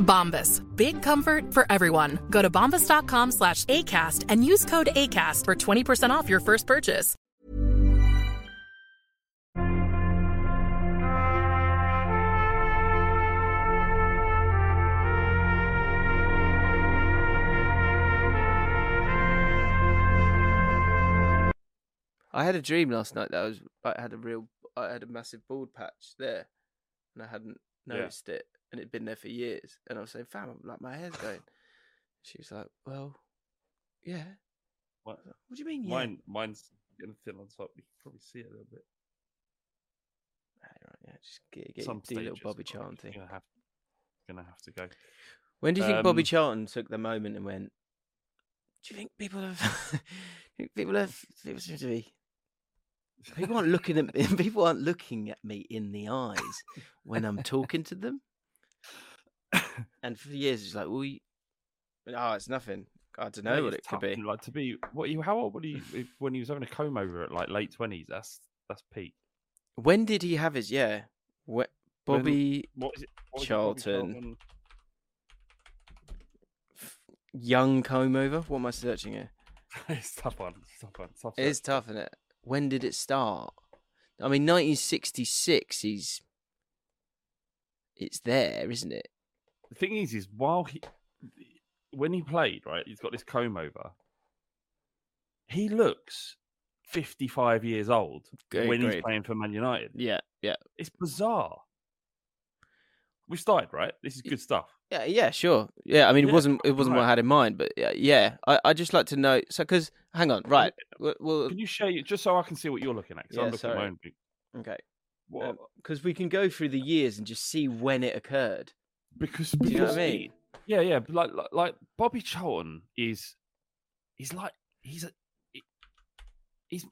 Bombas. Big comfort for everyone. Go to bombas.com slash ACAST and use code ACAST for 20% off your first purchase. I had a dream last night that I was I had a real I had a massive bald patch there, and I hadn't Yeah. noticed it, and it'd been there for years. And I was saying, "Fam, like my hair's going." She was like, "Well, yeah." What? What do you mean? Yeah. Mine, mine's getting thin on top. You can probably see it a little bit. Right, right, yeah, just get, get Some do a little Bobby Charlton thing. Gonna have, gonna have to go. When do you think Bobby Um, Charlton took the moment and went? Do you think people have? think people have? People seem to be. People aren't looking at me. People aren't looking at me in the eyes when I'm talking to them. And for years, it's like, well, you... oh, it's nothing. I don't know what it's it could be. Like to be, what you? How old were you when he was having a comb over at like late twenties? That's that's peak. When did he have his? Yeah, Wh- When- Bobby What is it? what it, Bobby Charlton. young comb over. What am I searching here? it's tough one. It's tough one. Tough It is tough, isn't it? When did it start? I mean, 1966. He's it's there, isn't it? The thing is, is while he, when he played, right, he's got this comb over. He looks fifty-five years old Great, when he's great. playing for Man United. Yeah, yeah, It's bizarre. We started right. This is good stuff. yeah, yeah. Sure. Yeah, I mean, it Yeah, wasn't it wasn't what I had in mind, but yeah, yeah. I I just like to know. So, because hang on, right? Well, well Can you share it just so I can see what you're looking at? Because Yeah, I'm looking at my own thing. okay. What? Um, because we can go through the years and just see when it occurred. Because Do you know what I mean? Yeah, yeah. Like, like, like Bobby Charlton is, he's like, he's a, he's,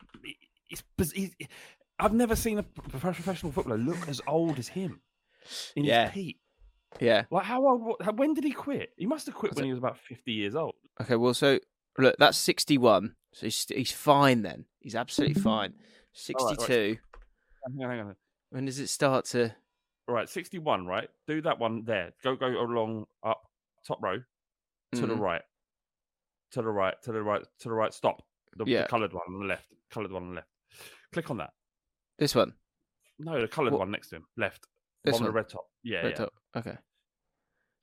he's, biz- he's, I've never seen a professional footballer look as old as him in Yeah. his peak. Yeah. Like, how old? When did he quit? He must have quit when he was about fifty years old. Okay. Well, so look, that's 61. So he's he's fine then. He's absolutely fine. All right, right. 62. Hang on, hang on. When does it start to? All right, sixty-one. Right, do that one there. Go, go along up top row to the Mhm. right, to the right, to the right, to the right. Stop. The, Yeah. the coloured one on the left. Coloured one on the left. Click on that. This one. No, the coloured What- one next to him, left. This on the one? red top. Yeah, Right yeah. top. Okay.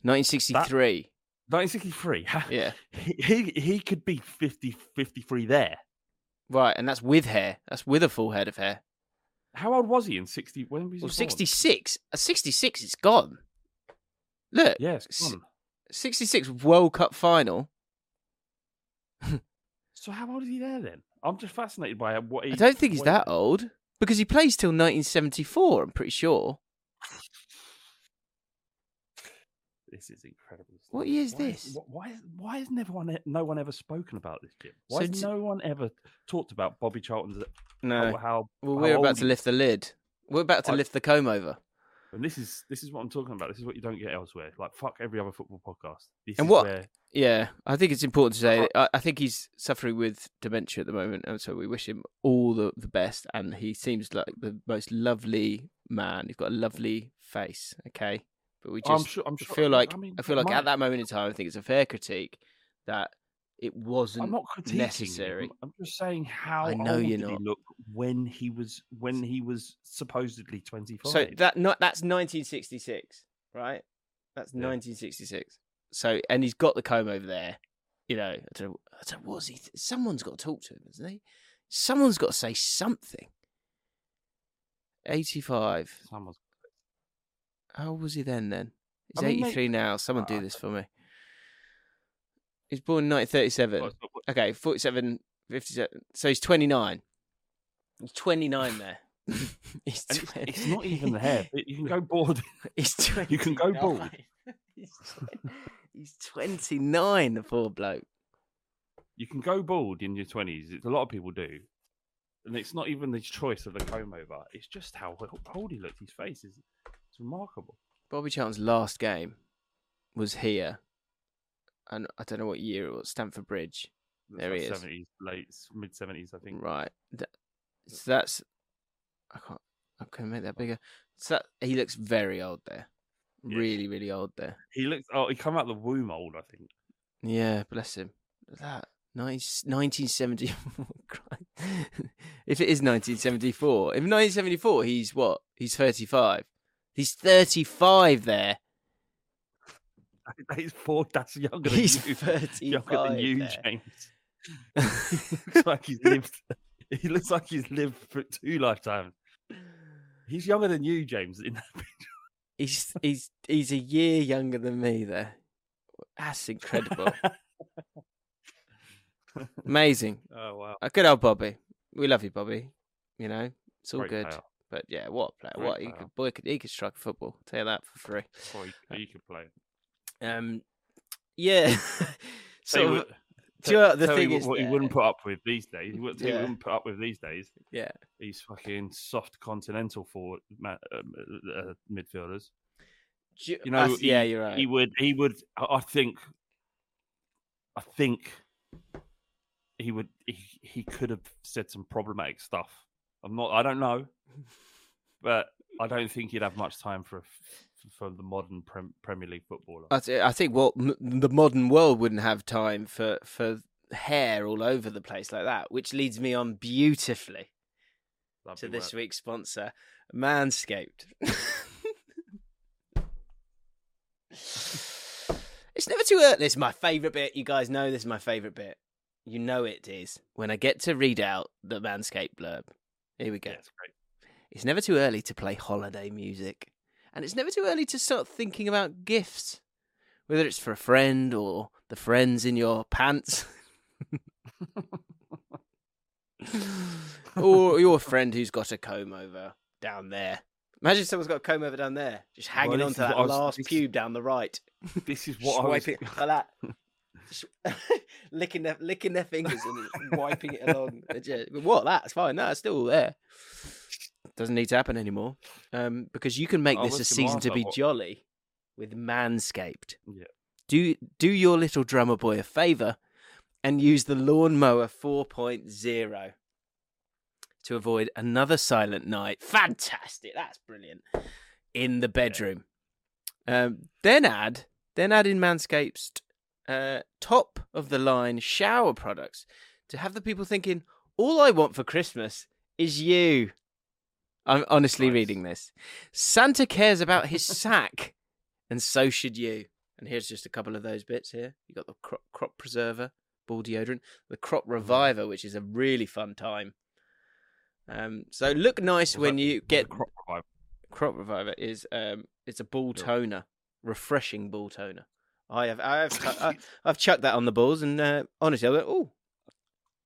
1963. 1963. Yeah. He, he he could be 50, 53 there. Right, and that's with hair. That's with a full head of hair. How old was he in 60? When was he Well, born? 66. At 66, it's gone. Look. Yeah, it's s- gone. 66 World Cup final. So how old is he there then? I'm just fascinated by uh, what he. I don't think he's that old because he plays till 1974. I'm pretty sure. This is incredible. stuff. What year is Why this? wh- Why, why has never one, no one ever spoken about this, Jim? Why So has d- no one ever talked about Bobby Charlton's? No. How, how Well, we're old about to lift the lid. We're about to I- lift the comb over. And this is this is what I'm talking about. This is what you don't get elsewhere. Like fuck every other football podcast. This And is what- where Yeah, I think it's important to say. I, I think he's suffering with dementia at the moment, and so we wish him all the, the best. And he seems like the most lovely man. He's got a lovely face. Okay, but we I'm sure- I'm sure- feel like I mean, I feel like at that moment in time, I think it's a fair critique that it wasn't I'm not critiquing necessary. him. I'm just saying how I know you're not. he look when he was when he was supposedly 25. So that not that's 1966, right? That's Yeah. 1966. So and he's got the comb over there. You know, I don't know, I don't know what's he? Someone's got to talk to him, isn't he? Someone's got to say something. 85. Someone's How old was he then? Then he's I mean, 83 now. Someone do Ah, this for me. He's born in 1937. Well, it's not- Okay, 47, 57. So he's 29. He's 29 there. he's and it's, not even the hair. You can go bald. He's 29. You can go bald. he's, 20 he's 29, the poor bloke. You can go bald in your twenties. A lot of people do, and it's not even the choice of the comb over. It's just how old he looks. His face is it's remarkable. Bobby Charlton's last game was here. And I don't know what year it was, Stamford Bridge. There like he is. Seventies, late mid seventies, I think. Right. So that's I can't I can make that bigger. So that, he looks very old there. Yeah. Really, really old there. He looks. Oh, he come out the womb old. I think. Yeah, bless him. That 19, 1970 if it is 1974 if 1974 he's what he's 35 he's 35 there He's four. That's younger than he's you. 35 Younger than you, there. James. he looks like he's lived. He looks like he's lived for two lifetimes. He's younger than you, James. In that picture. he's he's he's a year younger than me there that's incredible amazing Oh wow! a good old bobby we love you bobby you know it's all Great good player. But yeah what a player Great what he could boy could he could strike football tell you that for free Or he, he could play. um yeah so do you know the thing is what he wouldn't put up with these days. He wouldn't, he wouldn't put up with these days. yeah he's fucking soft continental forward um, uh, uh, midfielders. You, You know, th- yeah, you're right. He would. He would. I I think. I think. He would. He, he could have said some problematic stuff. I'm not. I don't know, but I don't think he'd have much time for for the modern prem, Premier League footballer. I, th- I think what m- the modern world wouldn't have time for for hair all over the place like that, which leads me on beautifully That'd to be this where- week's sponsor, Manscaped. it's never too early. This is my favourite bit. You guys know this is my favourite bit. You know it is when I get to read out the Manscaped blurb. Here we go. Yeah, it's. It's never too early to play holiday music. And it's never too early to start thinking about gifts, whether it's for a friend or the friends in your pants. or your friend who's got a comb over down there. Imagine someone's got a comb over down there, just hanging this on to that was- last pube down the right. This is what I was. Like that. Licking their licking their fingers and wiping it along. Just- What? That's fine. That's still there. Doesn't need to happen anymore. Um, because you can make I this a season to be what- jolly with Manscaped. Yeah. Do do your little drummer boy a favour and use the lawnmower 4.0 to avoid another silent night. Fantastic. That's brilliant. In the bedroom. Um, then add then add in Manscaped's uh, top of the line shower products to have the people thinking, all I want for Christmas is you. I'm honestly Nice. reading this. Santa cares about his sack, and so should you. And here's just a couple of those bits here. You got the crop, crop preserver, ball deodorant, the crop reviver, which is a really fun time. Um, so look nice when you get crop revival? crop reviver is um it's a ball toner, refreshing ball toner. I have I have I, I've chucked that on the balls and uh, honestly I went oh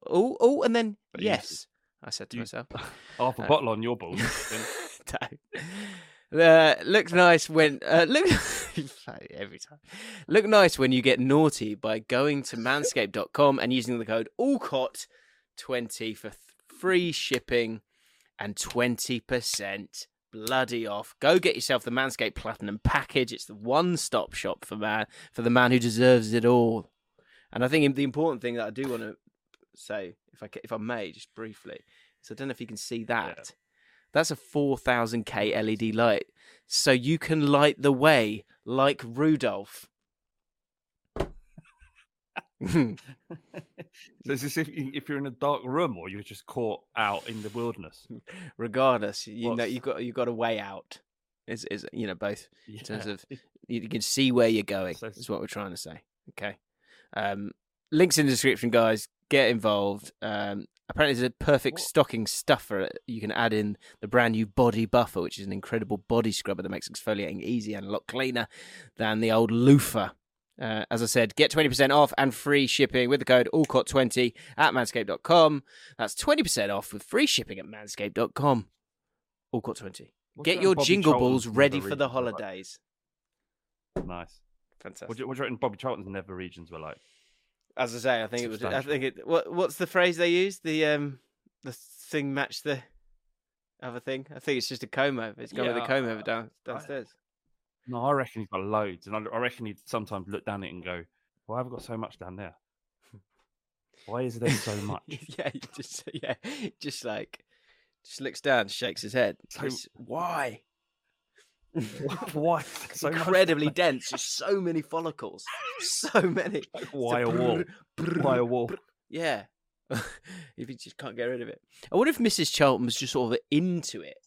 oh oh and then But you- yes I said to you- myself half a Uh, bottle on your balls. Uh, looks nice when uh, look every time. Look nice when you get naughty by going to manscaped.com and using the code ALLCOT20 for th- free shipping and 20% bloody off. Go get yourself the Manscaped Platinum package. It's the one-stop shop for man for the man who deserves it all. And I think the important thing that I do want to say, if I if I may, just briefly, is I don't know if you can see that. That's a 4000k LED light. So you can light the way like Rudolph. So is this if, if you're in a dark room or you're just caught out in the wilderness? Regardless, you know you've got you've got a way out. Is is you know both in terms of you can see where you're going. So- Is what we're trying to say. Okay. Um, links in the description, guys. Get involved. Um, apparently there's a perfect stocking stuffer. You can add in the brand new Body Buffer, which is an incredible body scrubber that makes exfoliating easy and a lot cleaner than the old loofah. Uh, as I said, get 20% off and free shipping with the code ALLCOT20 at manscaped.com. That's 20% off with free shipping at manscaped.com. ALLCOT20. What's Get your Bobby jingle balls ready for the were like? holidays. Nice. Fantastic. What do, you, what do you reckon Bobby Charlton's nether regions were like? As I say, I think it was. I think it. What What's the phrase they use? The um, the thing matched the other thing. I think it's just a comb over. It's gone with a comb over down downstairs. No, I reckon he's got loads, and I, I reckon he'd sometimes look down it and go, "Why have I got so much down there? Why is there so much?" yeah, just yeah, just like just looks down, shakes his head. So- why? Why so Incredibly there? dense. Just so many follicles. So many. Why a wall? Why a wall? Yeah. if you just can't get rid of it. I wonder if Mrs. Charlton was just sort of into it.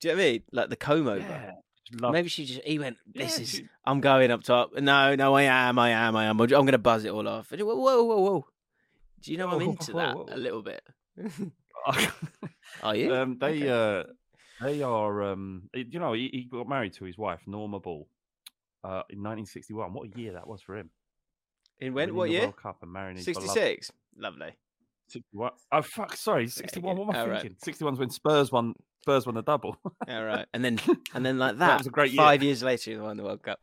Do you know what I mean? Like the comb over. Yeah, love- Maybe she just he went. This Yeah, is. she- I'm going up top. No, no, I am. I am. I am. I'm going to buzz it all off. Whoa, whoa, whoa, whoa. Do you know I'm into whoa, that whoa. a little bit? Are you? um, they Okay. uh, they are. Um, you know, he, he got married to his wife Norma Ball uh, in 1961. What a year that was for him! In when? Winning What year? World Cup and marrying 66. Lovely. 61. Oh fuck! Sorry, 61. What am I all right. thinking? 61's when Spurs won. Spurs won the double. All right, and then and then like that, That was a great year. five years later, you won the World Cup.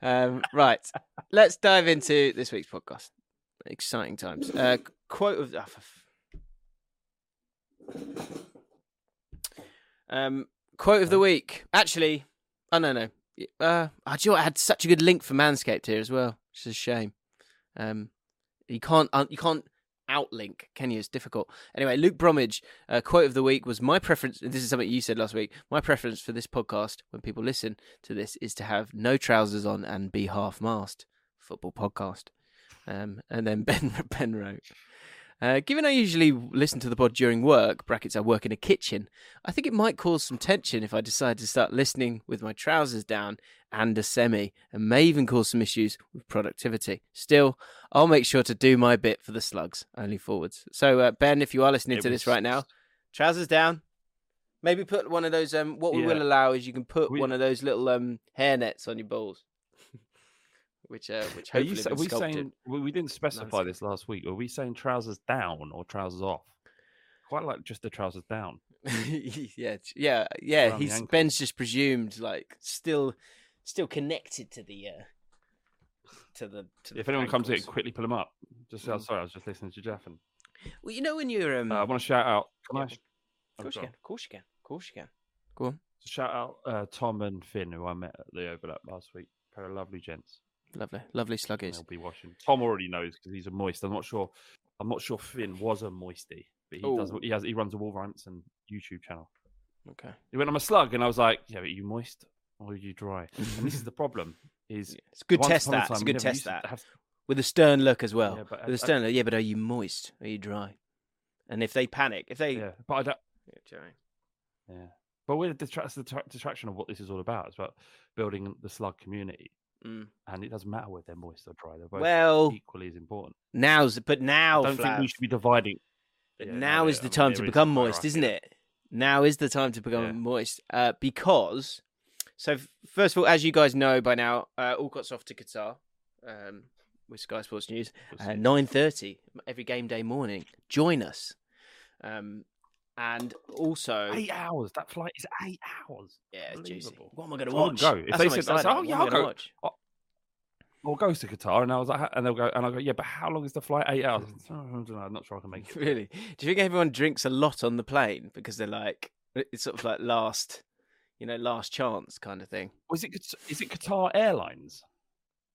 Um, right, let's dive into this week's podcast. Exciting times. Uh, quote of ah, um, quote of the week. Actually, oh no no. Uh, I do you know? I had such a good link for Manscaped here as well, which is a shame. Um, you can't un- you can't outlink, Kenya is difficult. Anyway, Luke Bromwich, uh, quote of the week was my preference. This is something you said last week. My preference for this podcast, when people listen to this, is to have no trousers on and be half mast. Football podcast. Um, and then Ben Ben wrote, uh, given I usually listen to the pod during work, brackets I work in a kitchen, I think it might cause some tension if I decide to start listening with my trousers down and a semi, and may even cause some issues with productivity. Still, I'll make sure to do my bit for the slugs, only forwards. So, uh, Ben, if you are listening It to this right now, trousers down. Maybe put one of those. Um, what we Yeah. will allow is you can put We- one of those little um hair nets on your balls, which uh, which Are you, are we sculpted. saying we, we didn't specify Nice. this last week? Are we saying trousers down or trousers off? Quite like just the trousers down. yeah, yeah, yeah. Around He's. Ben's just presumed like still, still connected to the uh, to the. To the If anyone comes in, quickly pull them up. Just Mm. oh, sorry, I was just listening to Jaffin. Well, you know when you're um. Uh, I want to shout out. Can yeah. I? of oh, course you can. Of course you can. Of course you can. Go on. Shout out uh, Tom and Finn, who I met at the overlap last week. Pair of lovely gents. Lovely, lovely sluggies. They'll be watching. Tom already knows because he's a moist. I'm not sure. I'm not sure Finn was a moisty, but he does. He has. He runs a Wolverhampton YouTube channel. Okay. He went, "I'm a slug," and I was like, "Yeah, but are you moist or are you dry?" and this is the problem. Is It's a good test that. It's a good test that. have- With a stern look as well. Yeah, but I- With a I- stern look. Yeah, but are you moist? Are you dry? And if they panic, if they. yeah, but I don't. Yeah, do you know what I mean? Yeah, but we're the tra- distraction of what this is all about. It's about building the slug community, Mm. and it doesn't matter whether they're moist or dry. They're both Well, equally as important. now's but now, I don't think we should be dividing. but Yeah, now no, is yeah, the I mean, time to there is a become moist, isn't it? Now is the time to become Yeah. moist, uh, because. So first of all, as you guys know by now, uh, Alcott's off to Qatar um, with Sky Sports News. Uh, nine thirty every game day morning. Join us, um, and also Eight hours. That flight is eight hours. yeah, it's juicy. What am I going to watch? go. If That's they said- excited "Oh, yeah, What am I I'll go." watch? Or goes to Qatar, and I was like, and they'll go, and I go, yeah, but how long is the flight? Eight hours. I don't know, I'm not sure I can make it. Really? Do you think everyone drinks a lot on the plane because they're like it's sort of like last, you know, last chance kind of thing? Was it? Is it Qatar Airlines?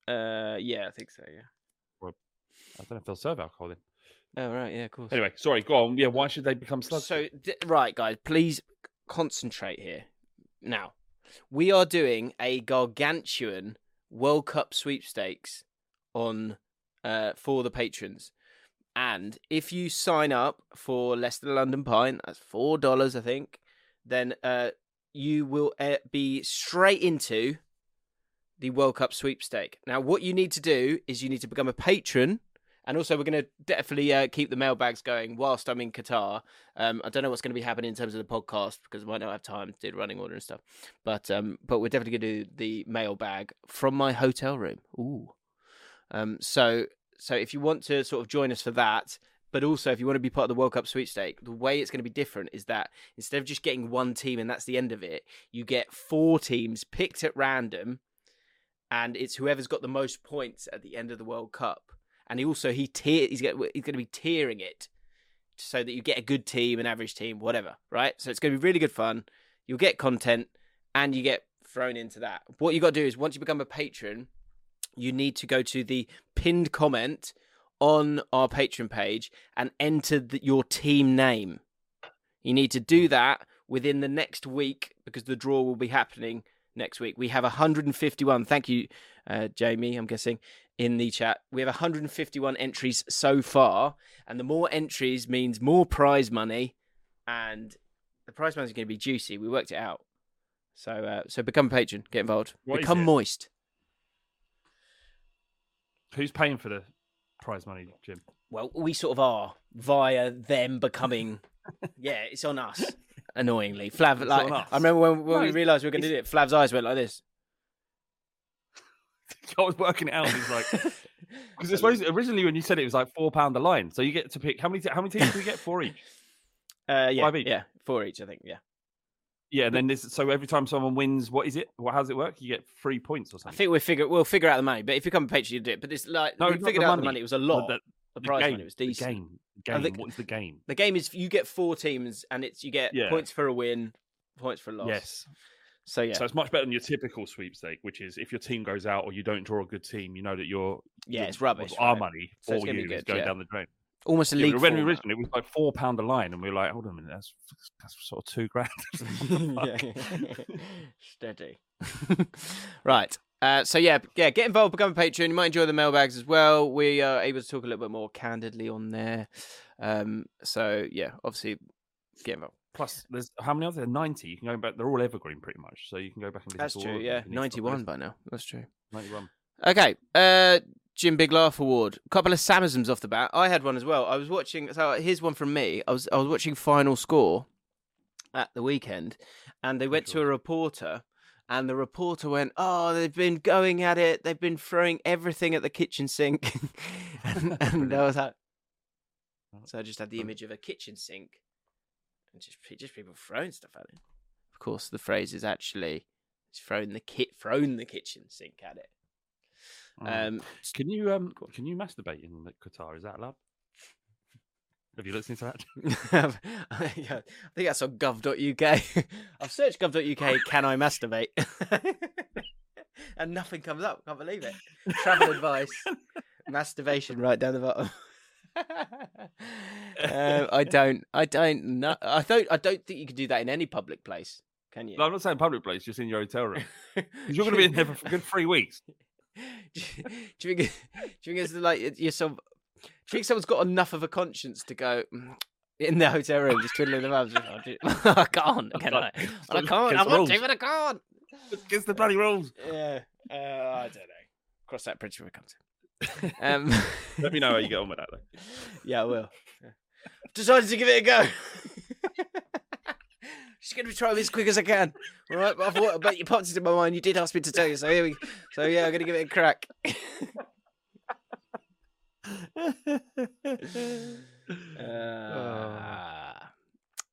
Uh, yeah, I think so. Yeah. Well, I don't know if they'll serve alcohol in. Oh right, yeah, of course. Anyway, sorry, go on. Yeah, why should they become slugs? So, d- right, guys, please concentrate here. Now, we are doing a gargantuan World Cup sweepstakes on uh, for the patrons, and if you sign up for less than a London Pint, that's four dollars, I think. Then uh, you will uh, be straight into the World Cup sweepstake. Now, what you need to do is you need to become a patron And also, we're going to definitely uh, keep the mailbags going whilst I'm in Qatar. Um, I don't know what's going to be happening in terms of the podcast because I might not have time to do running order and stuff. But um, but we're definitely going to do the mailbag from my hotel room. Ooh. Um, so so if you want to sort of join us for that, but also if you want to be part of the World Cup sweepstake, the way it's going to be different is that instead of just getting one team and that's the end of it, you get four teams picked at random, and it's whoever's got the most points at the end of the World Cup. And he also he tier he's going he's going to be tiering it so that you get a good team, an average team, whatever, right? So it's going to be really good fun. You'll get content and you get thrown into that. What you got to do is once you become a patron, you need to go to the pinned comment on our Patreon page and enter the, your team name. You need to do that within the next week because the draw will be happening next week. We have 151. Thank you, uh, Jamie. I'm guessing in the chat. We have 151 entries so far, and the more entries means more prize money, and the prize money is going to be juicy. We worked it out. So, uh, so become a patron, get involved, What become moist. Who's paying for the prize money, Jim? Well, we sort of are via them becoming. yeah, it's on us. Annoyingly, Flav. Like. I remember when, when No, we realised we were going to do it. Flav's eyes went like this. I was working it out. It's like because it's supposed originally when you said it, it was like four pound a line. So you get to pick how many how many teams do we get? Four each. Uh, yeah, Five each? yeah, four each. I think. Yeah, Yeah, and then this. So every time someone wins, what is it? What how does it work? You get three points or something. I think we'll figure we'll figure out the money. But if you come a patron, you do it. But it's like No, we figured the out the money. money. It was a But lot. the- The, the prize game, money was the decent. game. The game. think- What is the game? The game is you get four teams, and it's you get Yeah. points for a win, points for a loss. Yes. So yeah, So it's much better than your typical sweepstake, which is if your team goes out or you don't draw a good team, you know that your yeah, it's rubbish. Our right? money So for you be is going yeah. down the drain. Almost a league. when format. originally it was like four pound a line, and we were like, hold on a minute, that's that's sort of two grand. Yeah. Steady. right. Uh, so yeah, yeah, get involved, become a patron. You might enjoy the mailbags as well. We are able to talk a little bit more candidly on there. Um, so yeah, obviously, get involved. Plus, there's how many are there? Ninety. You can go back. They're all evergreen, pretty much. So you can go back and listen That's to true. Yeah, if you need to. ninety-one by now. That's true. Ninety-one. Okay. Uh, Jim Big Laugh Award. A couple of Samisms off the bat. I had one as well. I was watching. So here's one from me. I was I was watching Final Score at the weekend, and they went to a reporter, and the reporter went, "Oh, they've been going at it. They've been throwing everything at the kitchen sink," and, and I was like, so I just had the image of a kitchen sink, and just just people throwing stuff at it. Of course, the phrase is actually. It's thrown the kit, thrown the kitchen sink at it. Mm. Um, Can you um can you masturbate in Qatar? Is that allowed? Have you listened to that? yeah, I think that's on gov.uk. I've searched gov.uk, can I masturbate? and nothing comes up. Can't believe it. Travel advice, masturbation right down the bottom. um, I don't. I don't know. I don't. I don't think you can do that in any public place. Can you? No, I'm not saying public place, just in your hotel room. you're going to be in there for a good three weeks. do you, do you think? Do you think it's like you're some? Do you think someone's got enough of a conscience to go mm, in their hotel room just twiddling their thumbs? "Oh, do- I can't. Can I? I can't. I against the want to, but I can't. Against the bloody rules. Yeah. Uh, I don't know. Cross that bridge when we come to. it. Um, Let me know how you get on with that. Though. yeah, I will. Yeah. Decided to give it a go. Just going to be try this as quick as I can. All right, but I thought, but you popped it in my mind. You did ask me to tell you, so here we. So yeah, I'm going to give it a crack. Uh,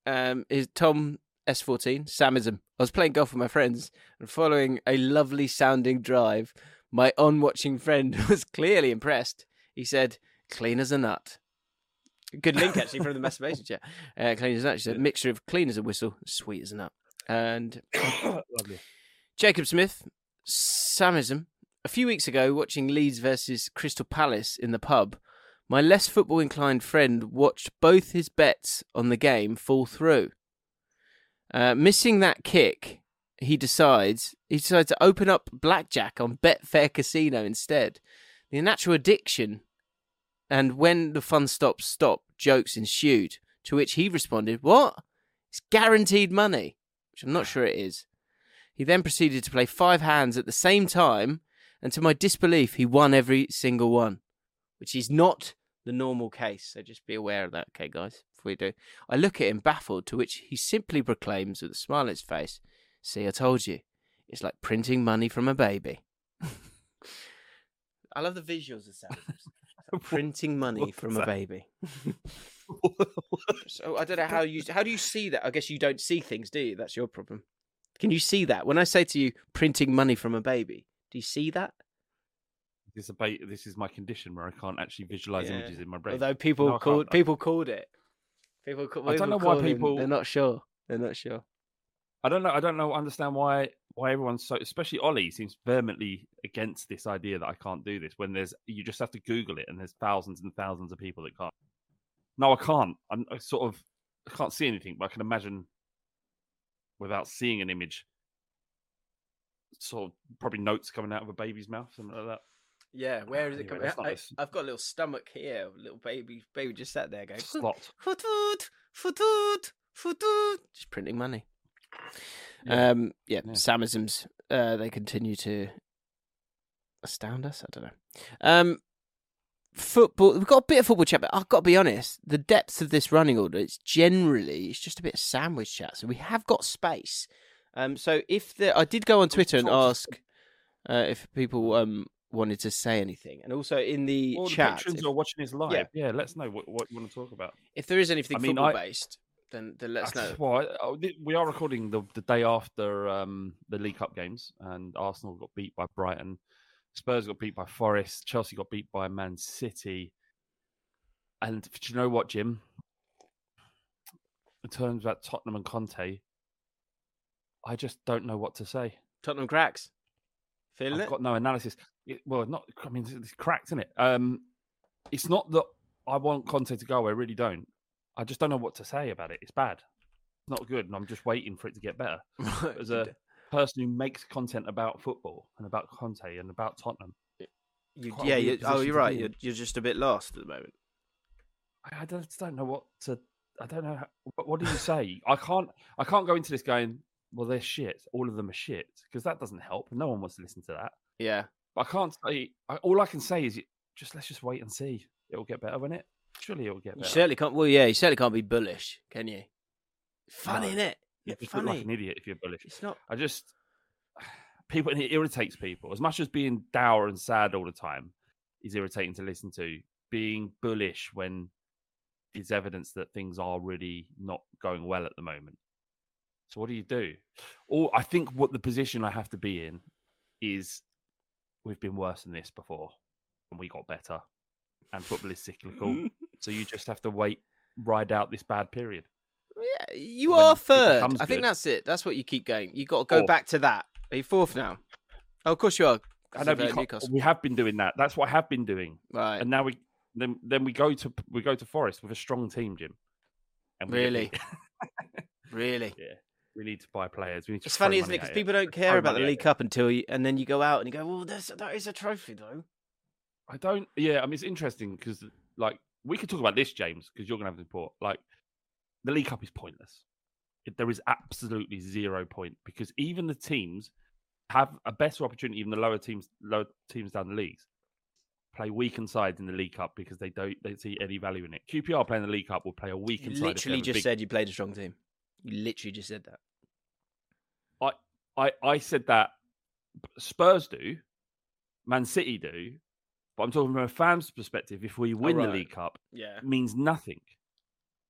um, is Tom S14 Samism. I was playing golf with my friends and following a lovely sounding drive. My on watching friend was clearly impressed. He said, "Clean as a nut." Good link actually from the masturbation chat. Uh, clean as a nut. She said, "Mixture of clean as a whistle, sweet as a nut." And Lovely. Jacob Smith, Samism. A few weeks ago, watching Leeds versus Crystal Palace in the pub, my less football inclined friend watched both his bets on the game fall through. Uh, missing that kick, he decides he decides to open up blackjack on Betfair Casino instead. The natural addiction, and when the fun stops, stop jokes ensued. To which he responded, "What? It's guaranteed money," which I'm not sure it is. He then proceeded to play five hands at the same time, and to my disbelief, he won every single one, which is not the normal case. So just be aware of that, okay, guys, before we do. I look at him baffled, to which he simply proclaims with a smile on his face, See, I told you. It's like printing money from a baby. I love the visuals of Sam. printing money from a baby. so I don't know how you how do you see that? I guess you don't see things, do you? That's your problem. Can you see that? When I say to you printing money from a baby, do you see that? This, is this is my condition where I can't actually visualize Yeah. images in my brain. Although people No, called people called it. People, ca- I don't know why people- They're not sure. They're not sure. I don't know. I don't know. Understand why why everyone's so, especially Ollie, seems vehemently against this idea that I can't do this. When there's, you just have to Google it, and there's thousands and thousands of people that can't. No, I can't. I'm I sort of, I can't see anything, but I can imagine without seeing an image. Sort of probably notes coming out of a baby's mouth, something like that. Yeah, where is it Anyway, coming? not I, have got a little stomach here, a little baby, baby just sat there going, Slot. "Foot, foot, foot, foot," just printing money. Yeah. Um, yeah, Yeah. Samisms. Uh, they continue to astound us. I don't know. Um, football. We've got a bit of football chat, but I've got to be honest. The depth of this running order, it's generally it's just a bit of sandwich chat. So we have got space. Um, so if the I did go on Twitter and ask uh, if people um wanted to say anything, and also in the All the chat, patrons if, are watching this live. Yeah. Yeah, let us know what, what you want to talk about. if there is anything I mean, football I- based, then then let us know. That's- Well, oh, we are recording the, the day after um, the League Cup games, and Arsenal got beat by Brighton. Spurs got beat by Forest. Chelsea got beat by Man City. And do you know what, Jim? In terms about Tottenham and Conte, I just don't know what to say. Tottenham cracks, feeling I've it. got no analysis. It, well, not. I mean, it's, cracked, isn't it? Um, it's not that I want Conte to go. I really don't. I just don't know what to say about it. It's bad. It's not good, and I'm just waiting for it to get better. Right, As a person who makes content about football and about Conte and about Tottenham, you, yeah, weird you, oh, you're right. You're, you're just a bit lost at the moment. I, I just don't know what to. I don't know. How, what, what do you say? I can't. I can't go into this going. Well, they're shit. All of them are shit because that doesn't help. No one wants to listen to that. Yeah, But I can't say. I, all I can say is just let's just wait and see. It'll get better, won't it? Surely it'll get you better. certainly can't. Well, yeah, you certainly can't be bullish, can you? Funny, No. it? You just look like an idiot if you're bullish. It's not. I just people it irritates people as much as being dour and sad all the time is irritating to listen to. Being bullish when it's evidence that things are really not going well at the moment. So what do you do? Or I think what the position I have to be in is we've been worse than this before and we got better. And football is cyclical. so you just have to wait, ride out this bad period. Yeah, you When are third. I think good. that's it. That's what you keep going. You got to go Fourth. back to that. Are you fourth now? Oh, of course you are. I know uh, you we have been doing that. That's what I have been doing. Right. and now we then then we go to we go to Forest with a strong team, Jim. And we Really? Really? yeah, we need to buy players. We need to. It's funny, isn't it? Because at people don't care Throw about the League it. Cup until you, and then you go out and you go, "Well, there's, that is a trophy, though." I don't. Yeah, I mean it's interesting because like we could talk about this, James, because you're gonna have the report. Like the League Cup is pointless. It, there is absolutely zero point because even the teams have a better opportunity, even the lower teams, lower teams down the leagues, play weakened sides in the League Cup because they don't they see any value in it. QPR playing the League Cup will play a You weakened side. literally just big said you played a strong team. You literally just said that. I, I I said that Spurs do, Man City do, but I'm talking from a fan's perspective. If we win right. the League Cup, Yeah. it means nothing.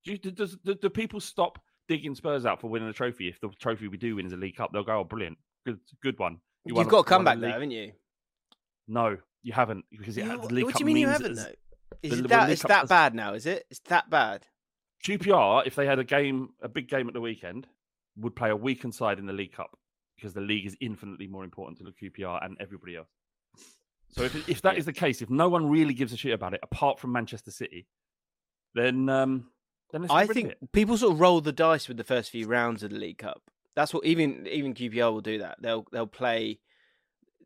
Do, you, does, do, do people stop digging Spurs out for winning a trophy if the trophy we do win is a League Cup? They'll go, "Oh, brilliant, good, good one." You have got to come won a comeback there, haven't you? No, you haven't because it, You- the what League do you mean you haven't, though? Is the- it that, it's that bad now, is it? It's that bad. QPR, if they had a game, a big game at the weekend, would play a weakened side in the League Cup because the league is infinitely more important to the QPR and everybody else. So if if that is the case, if no one really gives a shit about it apart from Manchester City, then um, then I think people sort of roll the dice with the first few rounds of the League Cup. That's what even even QPR will do that. They'll they'll play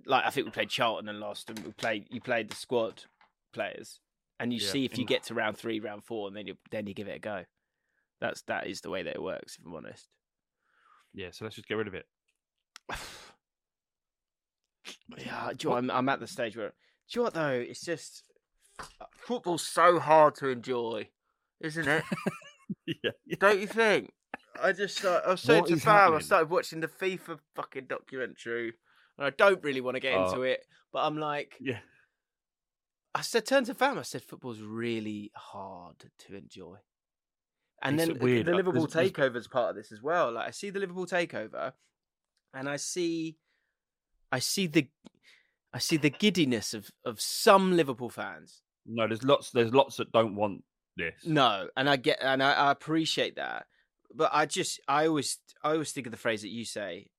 like I think we played Charlton and lost, and we played you played the squad players, and you Yeah, see if you get to round three, round four, and then you then you give it a go. That's that is the way that it works. If I'm honest. Yeah, so let's just get rid of it. Yeah, do you know, I'm, I'm at the stage where. Do you know what though? It's just football's so hard to enjoy, isn't it? yeah, yeah. Don't you think? I just uh, I was saying What I started watching the FIFA fucking documentary, and I don't really want to get Oh. into it, but I'm like, yeah. I said, turned to Fam, I said, football's really hard to enjoy. And It's then weird, the Liverpool there's- there's- takeover's part of this as well. Like I see the Liverpool takeover, and I see, I see the, I see the giddiness of of some Liverpool fans. No, there's lots. There's lots that don't want this. No, and I get and I, I appreciate that, but I just I always I always think of the phrase that you say,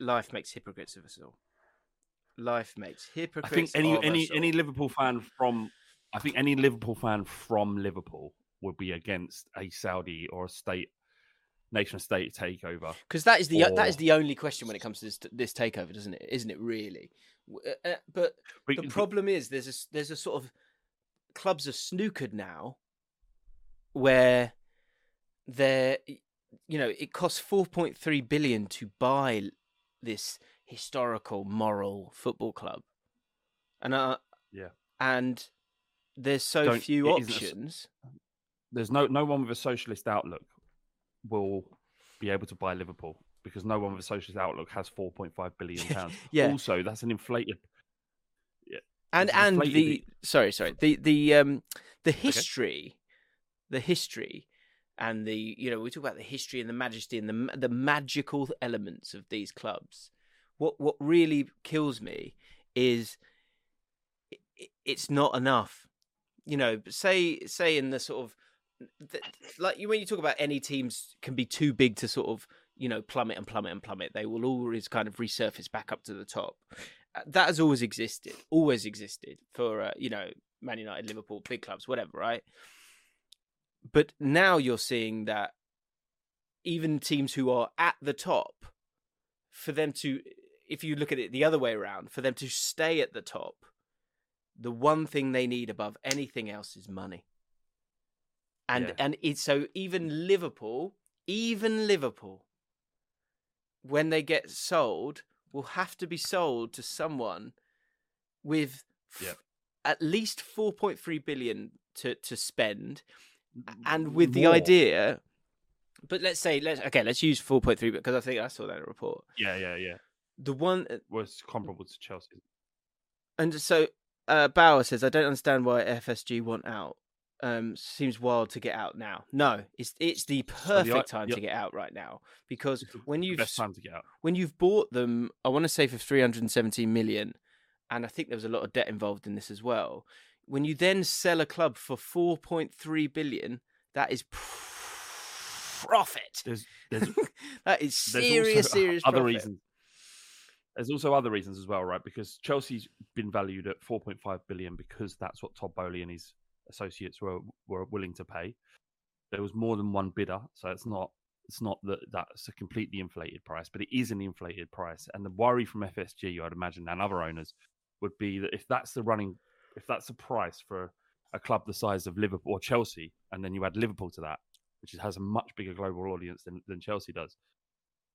"Life makes hypocrites of us all." Life makes I think any any any. Liverpool fan from, I think any Liverpool fan from Liverpool would be against a Saudi or a state, nation state takeover. because that is the that is the only question when it comes to this this takeover, doesn't it? Isn't it really? Uh, uh, But But- the but- problem is there's a there's a sort of clubs are snookered now, where they're you know it costs 4.3 billion to buy this historical moral football club, and uh Yeah. and there's so Don't- few isn't a options. there's no no one with a socialist outlook will be able to buy Liverpool because no one with a socialist outlook has 4.5 billion pounds. Yeah. Also, that's an inflated. and It's and inflated the sorry sorry the the um the history the history and the you know we talk about the history and the majesty and the the magical elements of these clubs what what really kills me is i- i- it's not enough. You know say say in the sort of like when you talk about any teams can be too big to sort of you know plummet and plummet and plummet they will always kind of resurface back up to the top. Uh, that has always existed always existed for uh, you know man united liverpool big clubs whatever right? But now you're seeing that even teams who are at the top for them to if you look at it the other way around for them to stay at the top the one thing they need above anything else is money and Yeah. and it's so even liverpool even liverpool when they get sold will have to be sold to someone with f- at least 4.3 billion to to spend and with the idea but let's say let's okay let's use 4.3 because i think i saw that in a report Yeah, yeah, yeah. The one Was comparable to Chelsea. and so uh bauer says i don't understand why fsg want out um seems wild to get out now no it's it's the So the perfect time to get out right now because when you've best time to get out. when you've bought them, I want to say for 317 million, and I think there was a lot of debt involved in this as well. When you then sell a club for 4.3 billion, that is profit. There's there's that is there's serious, serious other profit. reasons. There's also other reasons as well, right? Because Chelsea's been valued at 4.5 billion because that's what Todd Boehly and his associates were were willing to pay. There was more than one bidder, so it's not it's not that that's a completely inflated price, but it is an inflated price. And the worry from FSG, I'd imagine, and other owners would be that if that's the running, if that's the price for a club the size of Liverpool or Chelsea, and then you add Liverpool to that, which has a much bigger global audience than, than Chelsea does,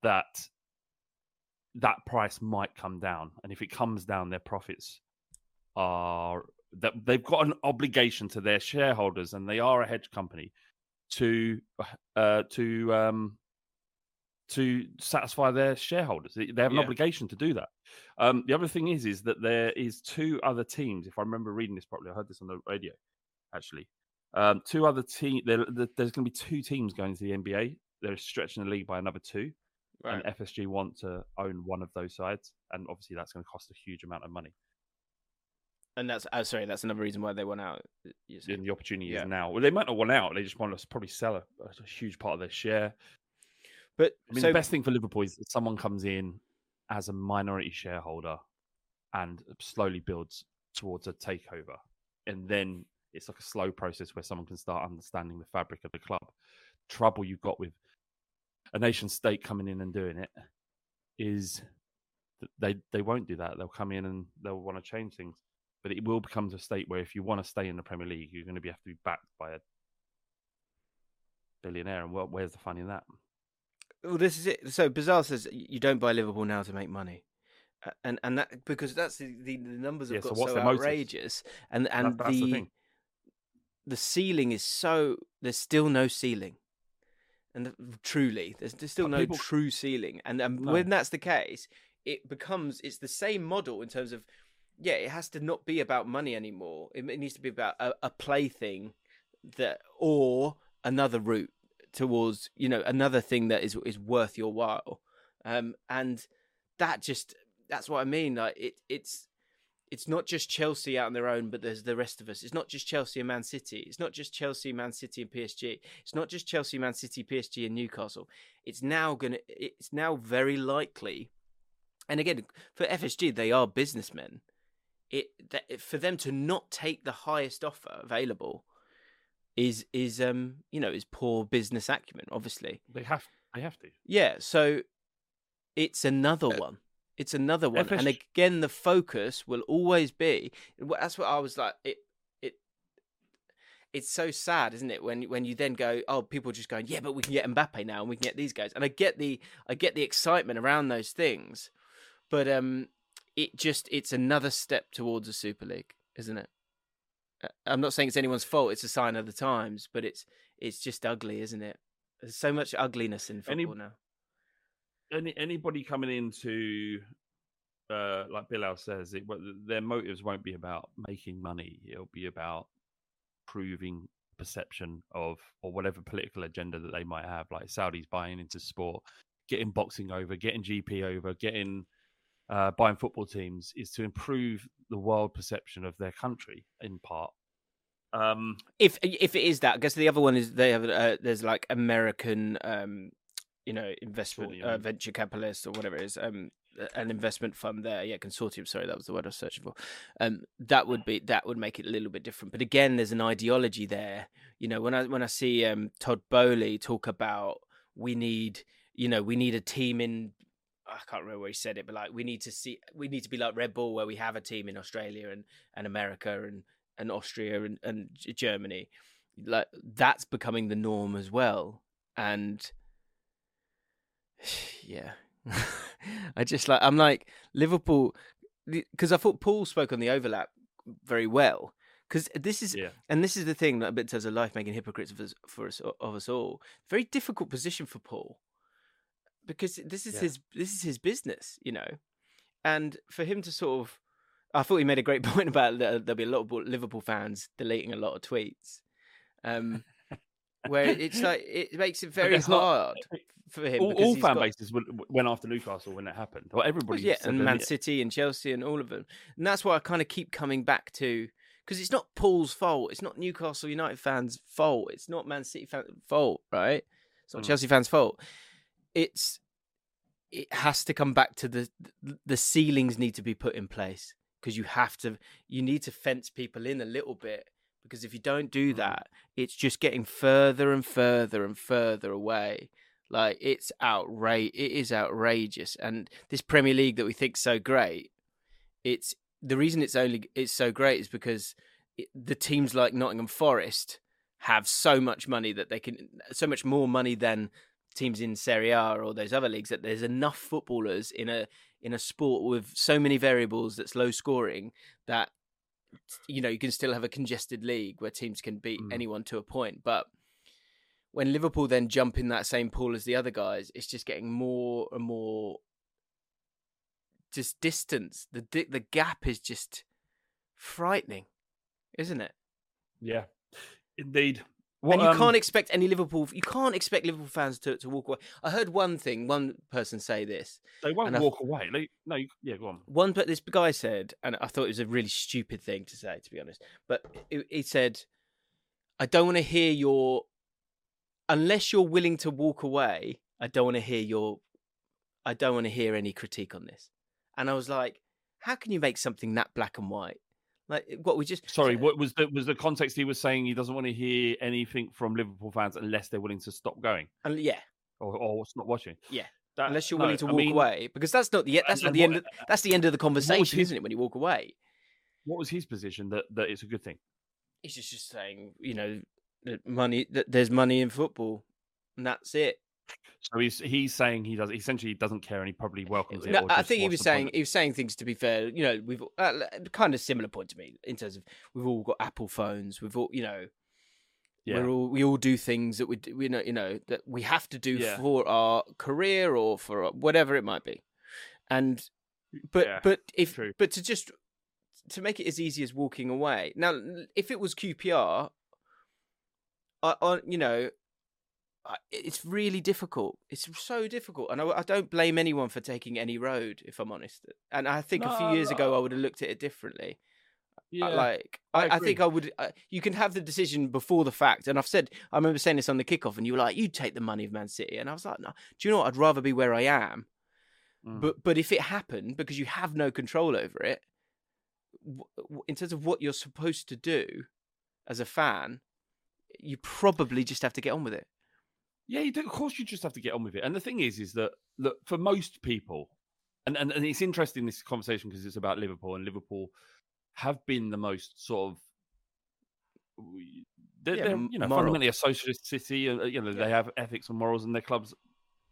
that that price might come down. And if it comes down, their profits are that they've got an obligation to their shareholders, and they are a hedge company to uh, to um, to satisfy their shareholders. They have an Yeah. obligation to do that. Um, the other thing is, is that there is two other teams. If I remember reading this properly, I heard this on the radio. Actually, um, two other team. There, there- there's going to be two teams going to the NBA. They're stretching the league by another two, Right. and FSG want to own one of those sides, and obviously that's going to cost a huge amount of money. And that's oh, sorry, that's another reason why they went out. And the opportunity Yeah. is now. Well, they might not want out. They just want to probably sell a, a huge part of their share. But I mean, so the best thing for Liverpool is someone comes in as a minority shareholder and slowly builds towards a takeover. And then it's like a slow process where someone can start understanding the fabric of the club. Trouble you've got with a nation state coming in and doing it is that they, they won't do that. They'll come in and they'll want to change things. But it will become to a state where if you want to stay in the Premier League, you're going to be have to be backed by a billionaire. And well, where's the fun in that? Well, this is it. So Bizarre says you don't buy Liverpool now to make money, Uh, and and that because that's the the, the numbers have Yeah, so got so motives? outrageous, and That- and that's the the thing. the ceiling is so there's still no ceiling, and the, truly there's, there's still But no people- true ceiling, and um, No. when that's the case, it becomes it's the same model in terms of yeah, it has to not be about money anymore. It, it needs to be about a, a plaything that or another route towards you know another thing that is is worth your while, um, and that just that's what I mean. Like it it's it's not just Chelsea out on their own, but there's the rest of us. It's not just Chelsea and Man City. It's not just Chelsea, Man City, and PSG. It's not just Chelsea, Man City, PSG, and Newcastle. It's now gonna. It's now very likely, and again for FSG, they are businessmen. It that, for them to not take the highest offer available is is um you know is poor business acumen. Obviously, They have they have to. yeah. So it's another Uh, one. It's another one, and again, the focus will always be. That's what I was like. It, it, it's so sad, isn't it? When when you then go, oh, people are just going, yeah, but we can get Mbappe now, and we can get these guys, and I get the I get the excitement around those things, but um, it just it's another step towards a Super League, isn't it? Uh, I'm not saying it's anyone's fault. It's a sign of the times, but it's it's just ugly, isn't it? There's so much ugliness in Any- football now. Any anybody coming into uh, like Bilal says, it, their motives won't be about making money. It'll be about proving perception of or whatever political agenda that they might have. Like Saudis buying into sport, getting boxing over, getting GP over, getting uh, buying football teams is to improve the world perception of their country in part. Um, if if it is that, I guess the other one is they have uh, there's like American, um, you know, investment uh, venture capitalist or whatever it is, um, an investment fund there. Yeah, consortium. Sorry, that was the word I was searching for. Um, that would be that would make it a little bit different. But again, there's an ideology there. You know, when I when I see um, Todd Boehly talk about we need, you know, we need a team in. I can't remember where he said it, but like we need to see, we need to be like Red Bull, where we have a team in Australia and and America and and Austria and, and Germany, like that's becoming the norm as well. And yeah, I just like I'm like Liverpool because I thought Paul spoke on the overlap very well. Because this is, Yeah. and this is the thing that a bit says a life making hypocrites of us, for us of us all. Very difficult position for Paul, because this is Yeah. his this is his business, you know, and for him to sort of I thought he made a great point about that there'll be a lot of Liverpool fans deleting a lot of tweets. Um, where it's like it makes it very it's not- hard for him. all, because all fan got- bases went, after Newcastle when it happened. Well, well, everybody, yeah, and Man yeah. City and Chelsea and all of them. And that's why I kind of keep coming back to because it's not Paul's fault. It's not Newcastle United fans' fault. It's not Man City fans' fault, right? It's not Mm. Chelsea fans' fault. It's it has to come back to the the ceilings need to be put in place because you have to you need to fence people in a little bit because if you don't do Mm. that it's just getting further and further and further away like it's outrage it is outrageous and this premier league that we think so great it's the reason it's only it's so great is because it, the teams like Nottingham Forest have so much money that they can so much more money than teams in Serie A or those other leagues that there's enough footballers in a in a sport with so many variables that's low scoring that you know you can still have a congested league where teams can beat Mm. anyone to a point but when Liverpool then jump in that same pool as the other guys it's just getting more and more just distance the di- the gap is just frightening isn't it Yeah, indeed. And you um, can't expect any Liverpool. You can't expect Liverpool fans to, to walk away. I heard one thing, one person say this. They won't and I- walk away. They, no, you- yeah, go on. One, but this guy said, and I thought it was a really stupid thing to say, to be honest. But he said, "I don't want to hear your, unless you're willing to walk away. I don't want to hear your, I don't want to hear any critique on this." And I was like, "How can you make something that black and white? Like what we just Sorry, what was the was the context? He was saying he doesn't want to hear anything from Liverpool fans unless they're willing to stop going And yeah, or, or stop watching. Yeah. That- unless you're no, willing to I walk mean, away, because that's not the that's not the end. Of, that's the end of the conversation, his- isn't it? When you walk away, What was his position that that it's a good thing? he's just just saying, you know, that money that there's money in football, and that's it. So he's he's saying he does essentially doesn't care and he probably welcomes it. No, I think he was saying he was saying things to be fair. You know, we've uh, kind of similar point to me in terms of we've all got Apple phones. We've all, you know, Yeah. we're all we all do things that we do- we know you know that we have to do Yeah. for our career or for whatever it might be. And but Yeah, but if true. but to just to make it as easy as walking away. Now, if it was QPR, I, I you know, it's really difficult. It's so difficult, and I, I don't blame anyone for taking any road, if I'm honest. And I think a few No, years ago. I would have looked at it differently. yeah. Like, I I, I think. I would. Uh, you can have the decision before the fact, and I've said. I remember saying this on the kickoff, and you were like, "You take the money of Man City," and I was like, "No, do you know what? I'd rather be where I am." Mm. But but if it happened, because you have no control over it, w- w- in terms of what you're supposed to do as a fan, you probably just have to get on with it. Yeah, you do. Of course, you just have to get on with it. And the thing is, is that look for most people, and and, and it's interesting this conversation because it's about Liverpool, and Liverpool have been the most sort of. They're, Yeah, they're you know moral. fundamentally a socialist city, and uh, you know they have ethics and morals, and their clubs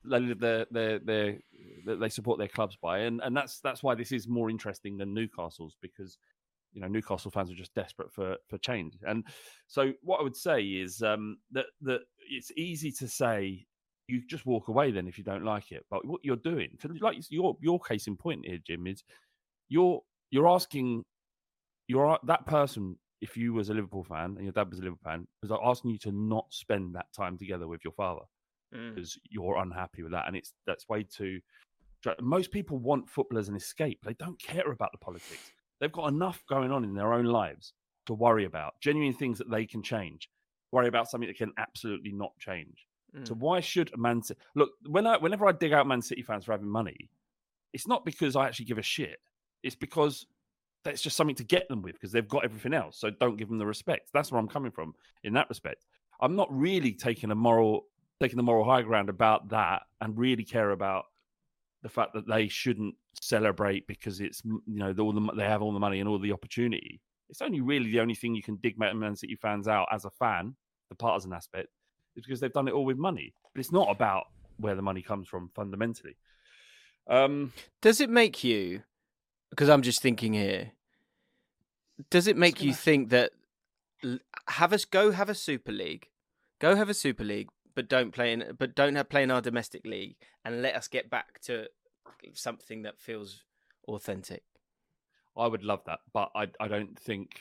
they live their their their that they support their clubs by, and and that's that's why this is more interesting than Newcastle's because you know Newcastle fans are just desperate for for change. And so what I would say is um, that that it's easy to say you just walk away then if you don't like it. But what you're doing, for like your your case in point here, Jim, is you're you're asking you're that person. If you was a Liverpool fan and your dad was a Liverpool fan, was asking you to not spend that time together with your father because you're unhappy with that, and it's that's way too. Most people want football as an escape. They don't care about the politics. They've got enough going on in their own lives to worry about. Genuine things that they can change. Worry about something that can absolutely not change. So mm. why should a Man City look? When I, whenever I dig out Man City fans for having money, it's not because I actually give a shit. It's because that's just something to get them with because they've got everything else. So don't give them the respect. That's where I'm coming from in that respect. I'm not really taking a moral taking the moral high ground about that and really care about the fact that they shouldn't celebrate because it's you know all the, they have all the money and all the opportunity. It's only really the only thing you can dig Man City fans out as a fan, the partisan aspect, is because they've done it all with money. But it's not about where the money comes from fundamentally. Um, Does it make you? Because I'm just thinking here. Does it make you gonna- think that have us go have a Super League, go have a Super League, but don't play in, but don't have play in our domestic league, and let us get back to something that feels authentic. I would love that, but I I don't think.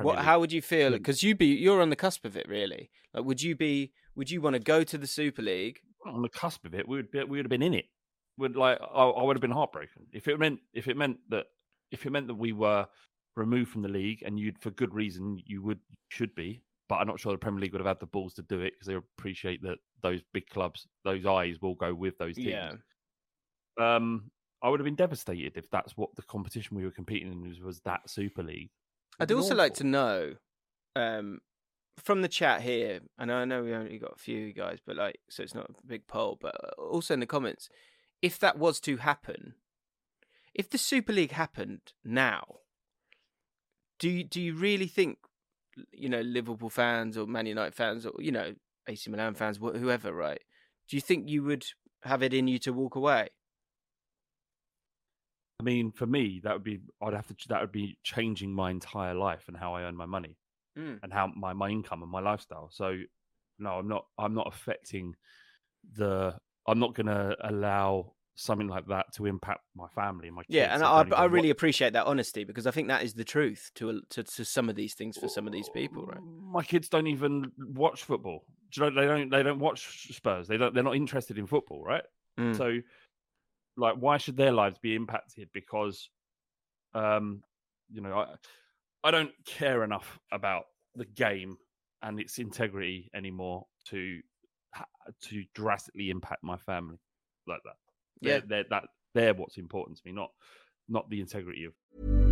What? League- How would you feel? Because you be you're on the cusp of it, really. Like, would you be? Would you want to go to the Super League? on the cusp of it, we would be, we would have been in it. Would like I, I would have been heartbroken if it meant if it meant that if it meant that we were removed from the league and you'd for good reason you would should be. But I'm not sure the Premier League would have had the balls to do it because they appreciate that those big clubs, those eyes will go with those teams. Um, I would have been devastated if that's what the competition we were competing in was, was that Super League. I'd It'd also like to know um, from the chat here, and I know we only got a few guys, but like, so it's not a big poll, but uh, also in the comments, if that was to happen, if the Super League happened now, do you, do you really think, you know, Liverpool fans or Man United fans or, you know, AC Milan fans, wh- whoever, right? Do you think you would have it in you to walk away? I mean, for me, that would be I'd have to that would be changing my entire life and how I earn my money Mm. and how my my income and my lifestyle. So, no, I'm not. I'm not affecting the. I'm not going to allow something like that to impact my family and my kids. Yeah, and I, I really wa- appreciate that honesty because I think that is the truth to a- to, to some of these things for some of these people, right? My kids don't even watch football. Do you know, they don't. They don't watch Spurs. They don't. They're not interested in football, right? Mm. So, like, why should their lives be impacted because, um, you know, I, I don't care enough about the game and its integrity anymore to to drastically impact my family like that. Yeah. They're, they're, that they're what's important to me, not not the integrity of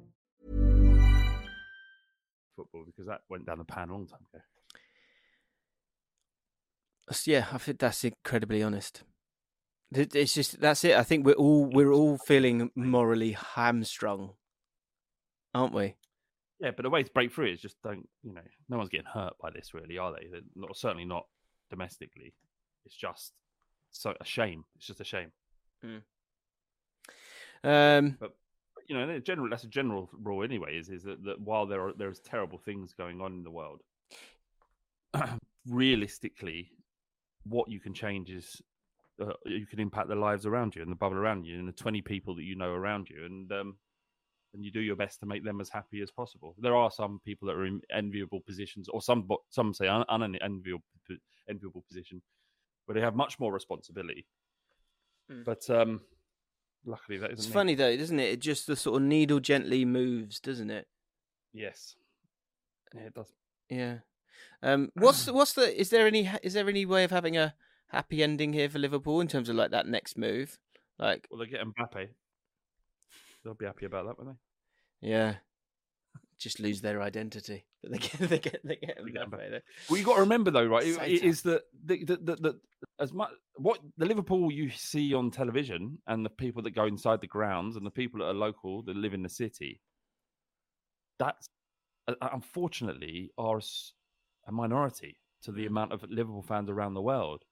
Because that went down the pan a long time ago. Yeah, I think that's incredibly honest. It's just that's it. I think we're all we're all feeling morally hamstrung, aren't we? Yeah, but the way to break through is just don't, you know, no one's getting hurt by this, really, are they? They're not, certainly not domestically. It's just so a shame. It's just a shame. Um, But you know, general, that's a general rule anyway. Is is that, that while there are there's terrible things going on in the world, realistically, what you can change is uh, you can impact the lives around you and the bubble around you and the twenty people that you know around you, and um, and you do your best to make them as happy as possible. There are some people that are in enviable positions, or some some say un- unenviable enviable position, where they have much more responsibility. Mm. But um, luckily, that isn't it's me. funny though, doesn't it? It just the sort of needle gently moves, doesn't it? Yes. Yeah, it does. Yeah. Um, what's what's the? Is there any is there any way of having a happy ending here for Liverpool in terms of like that next move? Like, Well, they get Mbappe. They'll be happy about that, won't they? yeah, just lose their identity, but they get they get they get They get Mbappe. they? Well, you got to remember though, right? It, it is that the, the, the, the as much what the Liverpool you see on television and the people that go inside the grounds and the people that are local that live in the city. That's uh, unfortunately are a minority to Mm. the amount of Liverpool fans around the world,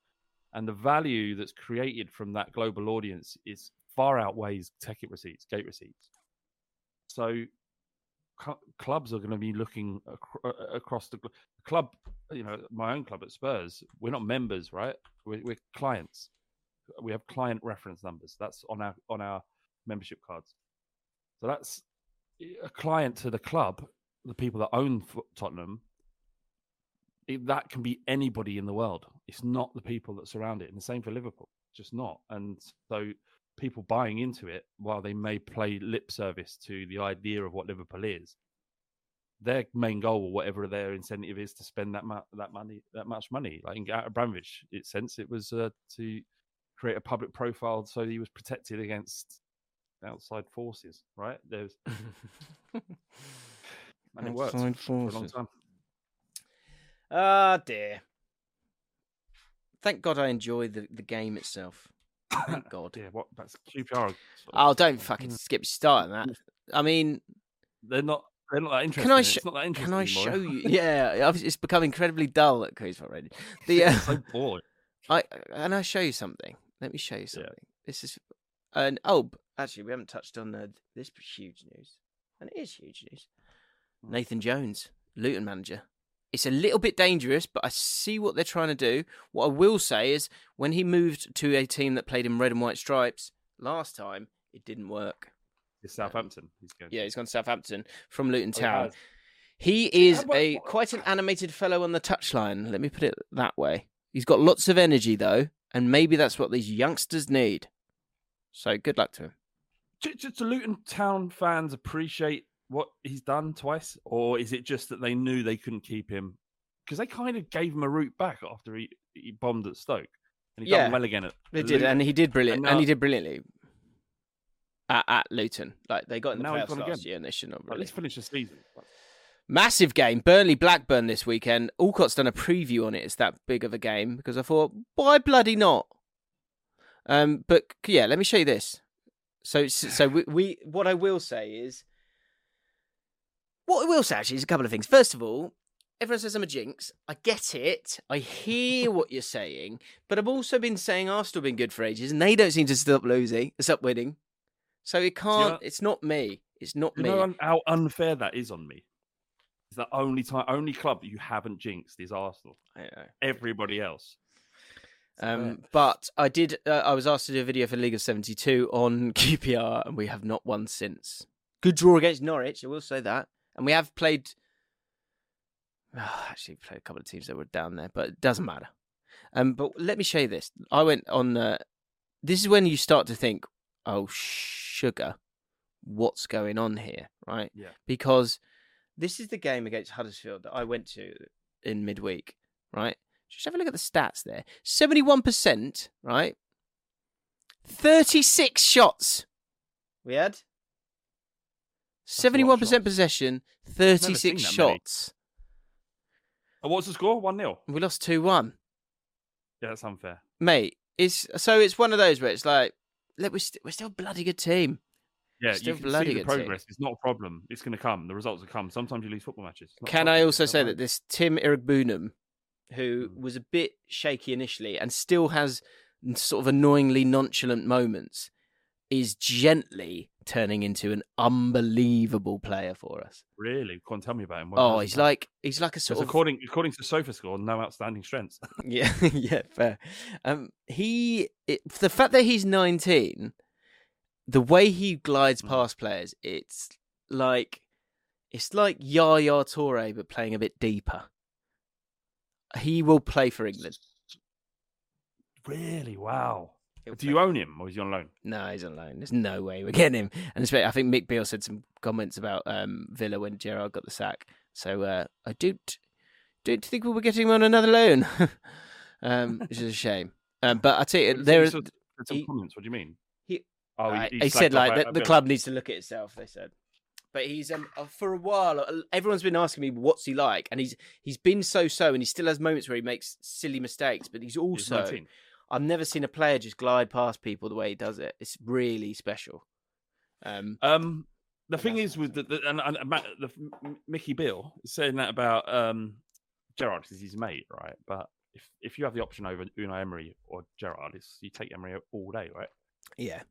and the value that's created from that global audience is far outweighs ticket receipts, gate receipts. So cl- clubs are going to be looking ac- across the gl- club. You know, my own club at Spurs, we're not members, right? We're, we're clients. We have client reference numbers. That's on our on our membership cards. So that's eh, a client to the club, the people that own Tottenham. It, that can be anybody in the world. It's not the people that surround it, and the same for Liverpool. Just not. And so people buying into it, while they may play lip service to the idea of what Liverpool is, their main goal, or whatever their incentive is, to spend that mu- that money, that much money. Like in Abramovich, it sense, it was uh, to create a public profile so he was protected against outside forces. Right? There's and it worked Outside for a long forces. time. Ah dear. Thank God I enjoy the, the game itself. Thank God. Yeah, what that's QPR. Oh, don't fucking skip starting that. I mean, They're not. They're not that interesting. can I It's not that interesting can I anymore. show you? Yeah, it's become incredibly dull at Cruise already. The uh, so boring. I and I show you something. Let me show you something. This is and oh, actually, we haven't touched on uh, this huge news, and it is huge news. Hmm. Nathan Jones, Luton manager. It's a little bit dangerous, but I see what they're trying to do. What I will say is, when he moved to a team that played in red and white stripes last time, it didn't work. It's Southampton. He's going. Yeah, he's gone to Southampton from Luton Oh, he Town. has. He is about- a quite an animated fellow on the touchline. Let me put it that way. He's got lots of energy though, and maybe that's what these youngsters need. So good luck to him. do, do, do Luton Town fans appreciate what he's done twice, or is it just that they knew they couldn't keep him because they kind of gave him a route back after he, he bombed at Stoke and he Yeah. done well again at They at did, and he did brilliant, And and, he did brilliantly at, at Luton. Like they got in the Now playoffs last again. year, and they should not really. let's finish the season. Massive game, Burnley Blackburn this weekend. Alcott's done a preview on it. It's that big of a game because I thought, why bloody not? Um, but yeah, let me show you this. So, so we, we what I will say is, will say actually is a couple of things. First of all, everyone says I'm a jinx. I get it. I hear what you're saying, but I've also been saying Arsenal have been good for ages, and they don't seem to stop losing, stop winning. So it can't. It's not me. It's not You me. know how unfair that is on me. It's the only time, only club that you haven't jinxed is Arsenal. Everybody else. Um, but I did. Uh, I was asked to do a video for League of Seventy Two on QPR, and we have not won since. Good draw against Norwich. I will say that, and we have played. Oh, actually, played a couple of teams that were down there, but it doesn't matter. Um, but let me show you this. I went on. Uh, this is when you start to think, "Oh, sugar, what's going on here?" Right? Yeah. Because this is the game against Huddersfield that I went to in midweek. Right? Just have a look at the stats there. 71%, right? 36 shots. We had 71% possession, 36 seen that many. shots. And what's the score? 1 0. We lost 2 1. Yeah, that's unfair. Mate, it's so it's one of those where it's like, look, we're, st- we're still a bloody good team. Yeah, Still you can bloody see the good team. progress. It's not a problem. It's going to come. The results will come. Sometimes you lose football matches. It's not a Can I also say that this Tim Iroegbunam, who Hmm. was a bit shaky initially and still has sort of annoyingly nonchalant moments, is gently turning into an unbelievable player for us. Really? Go on, tell me about him. What Oh, he's he done? like he's like a sort of according according to SofaScore, no outstanding strengths. yeah yeah fair. Um, he it, the fact that he's nineteen, the way he glides Mm. past players, it's like it's like Yaya Toure but playing a bit deeper. He will play for England. really? Wow. He'll Do play- you own him or is he on loan? No, he's on loan. There's no way we're getting him. And especially, I think Mick Beale said some comments about um, Villa when Gerrard got the sack. So uh, I don't don't think we were getting him on another loan, um, which is a shame. Um, but I tell you, there is. some he- comments. What do you mean? He, Oh, he, he, he said like the, the club needs to look at itself. They said, but he's um uh, for a while. uh, Everyone's been asking me what's he like, and he's he's been so so, and he still has moments where he makes silly mistakes. But he's He's also 19. I've never seen a player just glide past people the way he does it. It's really special. Um, Um, the thing is with the, the and, and Matt, the Mickey Beale saying that about um Gerrard because he's his mate, right? But if if you have the option over Unai Emery or Gerrard, it's you take Emery all day, right? yeah,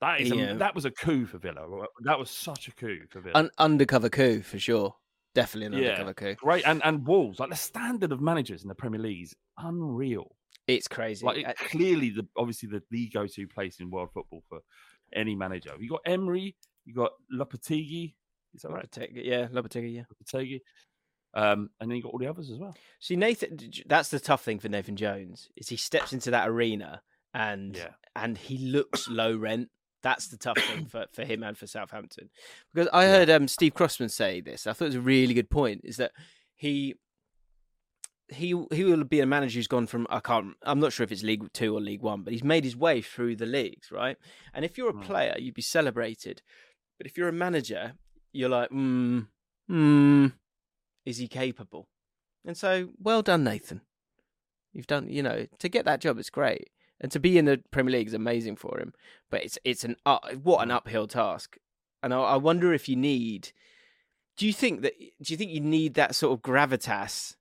That is a, Yeah. that was a coup for Villa. That was such a coup for Villa. An undercover coup for sure. Definitely an yeah, undercover coup. great. And and Wolves, like the standard of managers in the Premier League is unreal. It's crazy. Like Uh, it, clearly, the obviously the, the go-to place in world football for any manager. You got Emery, you got Lopetegui. Is that right? Lopetegui- yeah, Lopetegui, yeah. Lopetegui. Um, and then you got all the others as well. See, Nathan, that's the tough thing for Nathan Jones is he steps into that arena and Yeah. and he looks low rent. That's the tough thing for, for him and for Southampton. Because I heard um, Steve Crossman say this. I thought it was a really good point. Is that he he he will be a manager who's gone from I can't I'm not sure if it's League Two or League One, but he's made his way through the leagues, right? And if you're a Mm. player, you'd be celebrated. But if you're a manager, you're like, hmm, hmm, is he capable? And so, well done, Nathan. You've done, you know, to get that job, it's great, and to be in the Premier League is amazing for him. But it's it's an uh, what an uphill task, and I, I wonder if you need. Do you think that? Do you think you need that sort of gravitas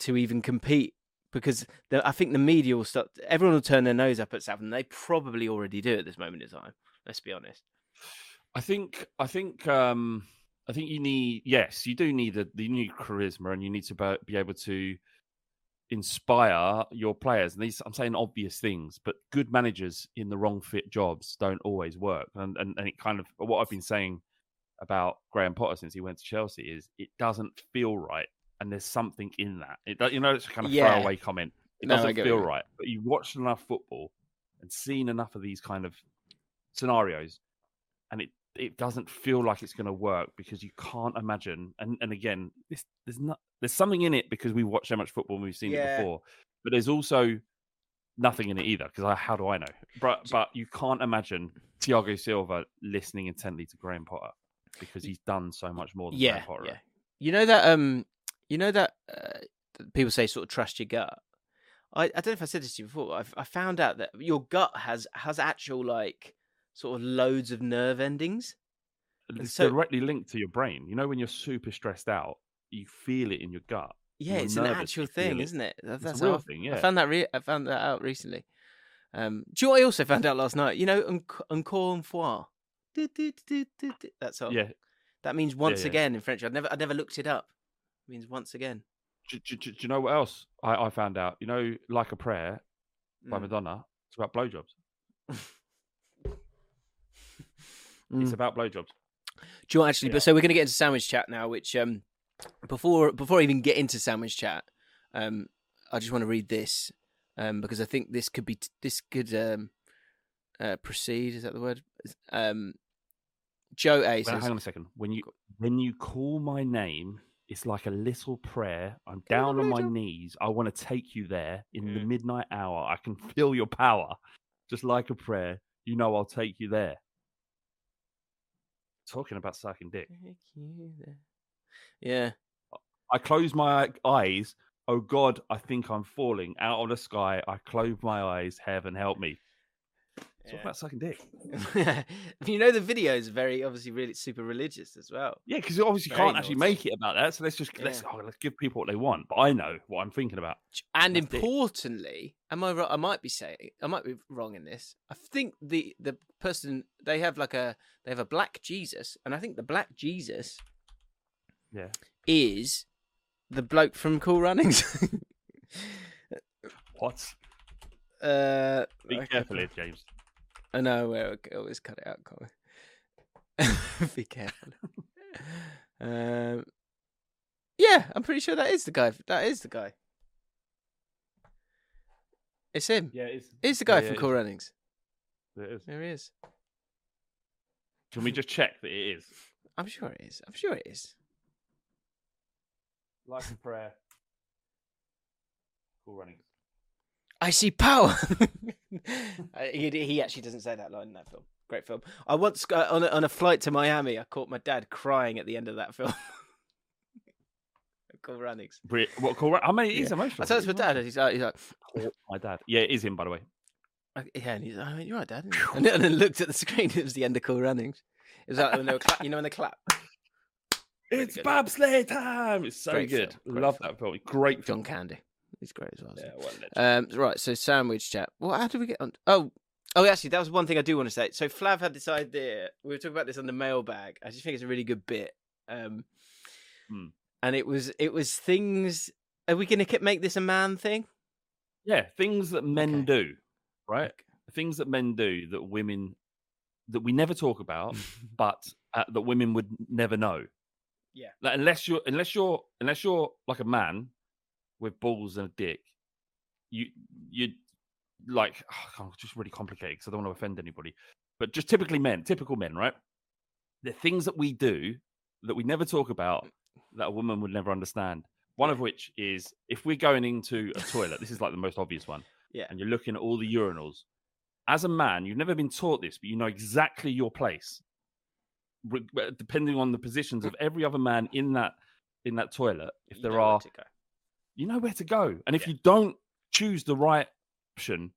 to even compete? Because the, I think the media will start. Everyone will turn their nose up at Southampton. They probably already do at this moment in time. Let's be honest. I think I think um I think you need yes, you do need the, new charisma and you need to be, be able to inspire your players. And these I'm saying obvious things, but good managers in the wrong fit jobs don't always work. And and, and it kind of what I've been saying about Graham Potter since he went to Chelsea is it doesn't feel right. And there's something in that. It you know it's a kind of Yeah. throwaway comment. It No, doesn't get what you feel mean. right. But you've watched enough football and seen enough of these kind of scenarios and it it doesn't feel like it's going to work because you can't imagine. And and again, this there's not there's something in it because we watch so much football and we've seen Yeah. it before, but there's also nothing in it either because how do I know? But but you can't imagine Thiago Silva listening intently to Graham Potter because he's done so much more than yeah, Graham Potter. yeah. You know that um, you know that uh, people say sort of trust your gut. I, I don't know if I said this to you before. I've, I found out that your gut has has actual like sort of loads of nerve endings. It's so- directly linked to your brain. You know when you're super stressed out, you feel it in your gut. Yeah, You're it's an actual thing, isn't it? That- It's That's a real thing. I found that. Re- I found that out recently. Um, do you know what I also found out last night? You know, "Enc- encore une fois. Du- du- du- du- du- That song. Yeah. That means once yeah. again in French. I've never, I never looked it up. Means once again. Do, do- do- do you know what else I, I found out? You know, like a prayer by Mm. Madonna. It's about blowjobs. Mm. It's about blowjobs. Do you know actually? Yeah. But so we're going to get into sandwich chat now. Which um, before before I even get into sandwich chat, um, I just want to read this um because I think this could be this could um uh proceed. Is that the word? Um, Joe A says, hang on a second. When you when you call my name, it's like a little prayer. I'm down on my knees. I want to take you there in the mm. midnight hour. I can feel your power, just like a prayer. You know, I'll take you there. Talking about sucking dick. Take you there. Yeah. I close my eyes. Oh God, I think I'm falling out of the sky. I close my eyes. Heaven help me. Talk Yeah. about sucking dick. you know the video is very obviously really super religious as well. Yeah, because obviously Very can't actually make it about that. So let's just let's oh, let's give people what they want. But I know what I'm thinking about. And That's it. importantly, am I right? I might be saying I might be wrong in this. I think the the person they have like a they have a black Jesus, and I think the black Jesus Yeah. is the bloke from Cool Runnings. What? uh, Be okay. careful here, James. I know where I always cut it out, can't we? Be careful. um, yeah, I'm pretty sure that is the guy. That is the guy. It's him. Yeah, it's It's the guy yeah, from yeah, Cool. Runnings. It is. There he is. Can we just check that it is? I'm sure it is. I'm sure it is. Like a prayer. Cool running. I see power. He, he actually doesn't say that line in that film. Great film. I once got on a, on a flight to Miami. I caught my dad crying at the end of that film. cool Runnings. Bri- What cool? Run- I mean, it is Yeah. emotional. I told It this is to my dad. emotional. He's like, he's like, Caught my dad. Yeah, it is him, by the way. Uh, Yeah, and he's like, oh, you're right, Dad. And then, and then looked at the screen. It was the end of Cool Runnings. It was like when they were clap, you know, when they clap. It's good. bobsleigh time. It's so Great good. film, Love film. that film. Great John film. Candy. He's great as well. Yeah, he? what a legend. Um, right. So sandwich chat. Well, how did we get on? Oh, oh, actually, that was one thing I do want to say. So Flav had this idea. We were talking about this on the mailbag. I just think it's a really good bit. Um, Hmm. and it was it was things. Are we going to make this a man thing? Yeah, things that men Okay. do, right? Things that men do that women that we never talk about, but uh, that women would never know. Yeah. Like, unless you're unless you're unless you're like a man with balls and a dick, you you like oh, just really complicated because I don't want to offend anybody. But just typically men, typical men, right? The things that we do that we never talk about that a woman would never understand. One of which is if we're going into a toilet, this is like the most obvious one. Yeah. And you're looking at all the urinals. As a man, you've never been taught this, but you know exactly your place. Depending on the positions hmm. of every other man in that in that toilet, if You there are to. You know where to go. And if you don't choose the right option,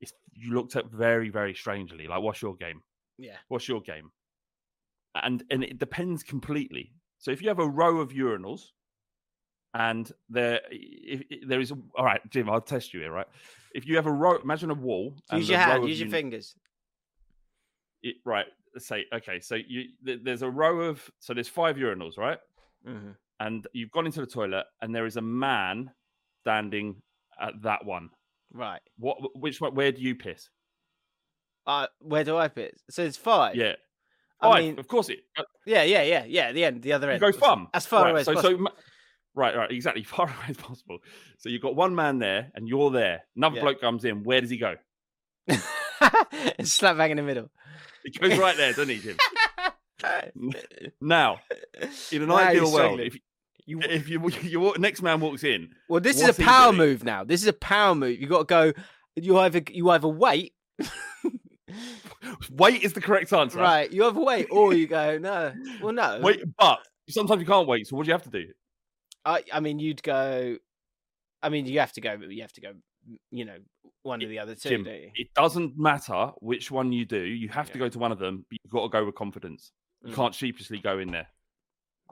it's, you looked at very, very strangely. Like, what's your game? Yeah. What's your game? And and it depends completely. So if you have a row of urinals, and there if, if there is all right, Jim, I'll test you here. Right, if you have a row, imagine a wall. Use your hand. Use your uni- fingers. it, right. Let's say okay. So you th- there's a row of so there's five urinals, right? Mm-hmm. And you've gone into the toilet, and there is a man standing at that one. Right. What? Which one? Where do you piss? Uh, where do I piss? So it's five. Yeah. I Five. mean- of course it. uh, Yeah, yeah, yeah, yeah. The end, the other You end. go thumb. As far right, away as so, possible. So, right, right, exactly. Far away as possible. So you've got one man there, and you're there. Another Yeah. bloke comes in. Where does he go? slap bang in the middle. It goes right there, doesn't it, Jim? Now, in an Now ideal world, if you, if you, you next man walks in, Well, this is a power move now. This is a power move. You got to go. You either you either wait, Wait is the correct answer. right? You either wait, or you go no. Well, no. Wait, but sometimes you can't wait. So what do you have to do? I I mean, you'd go. I mean, you have to go. You have to go. You know, one of the other two, Jim, you? it doesn't matter which one you do. You have to go to one of them, but you've got to go with confidence. You Mm. can't sheepishly go in there.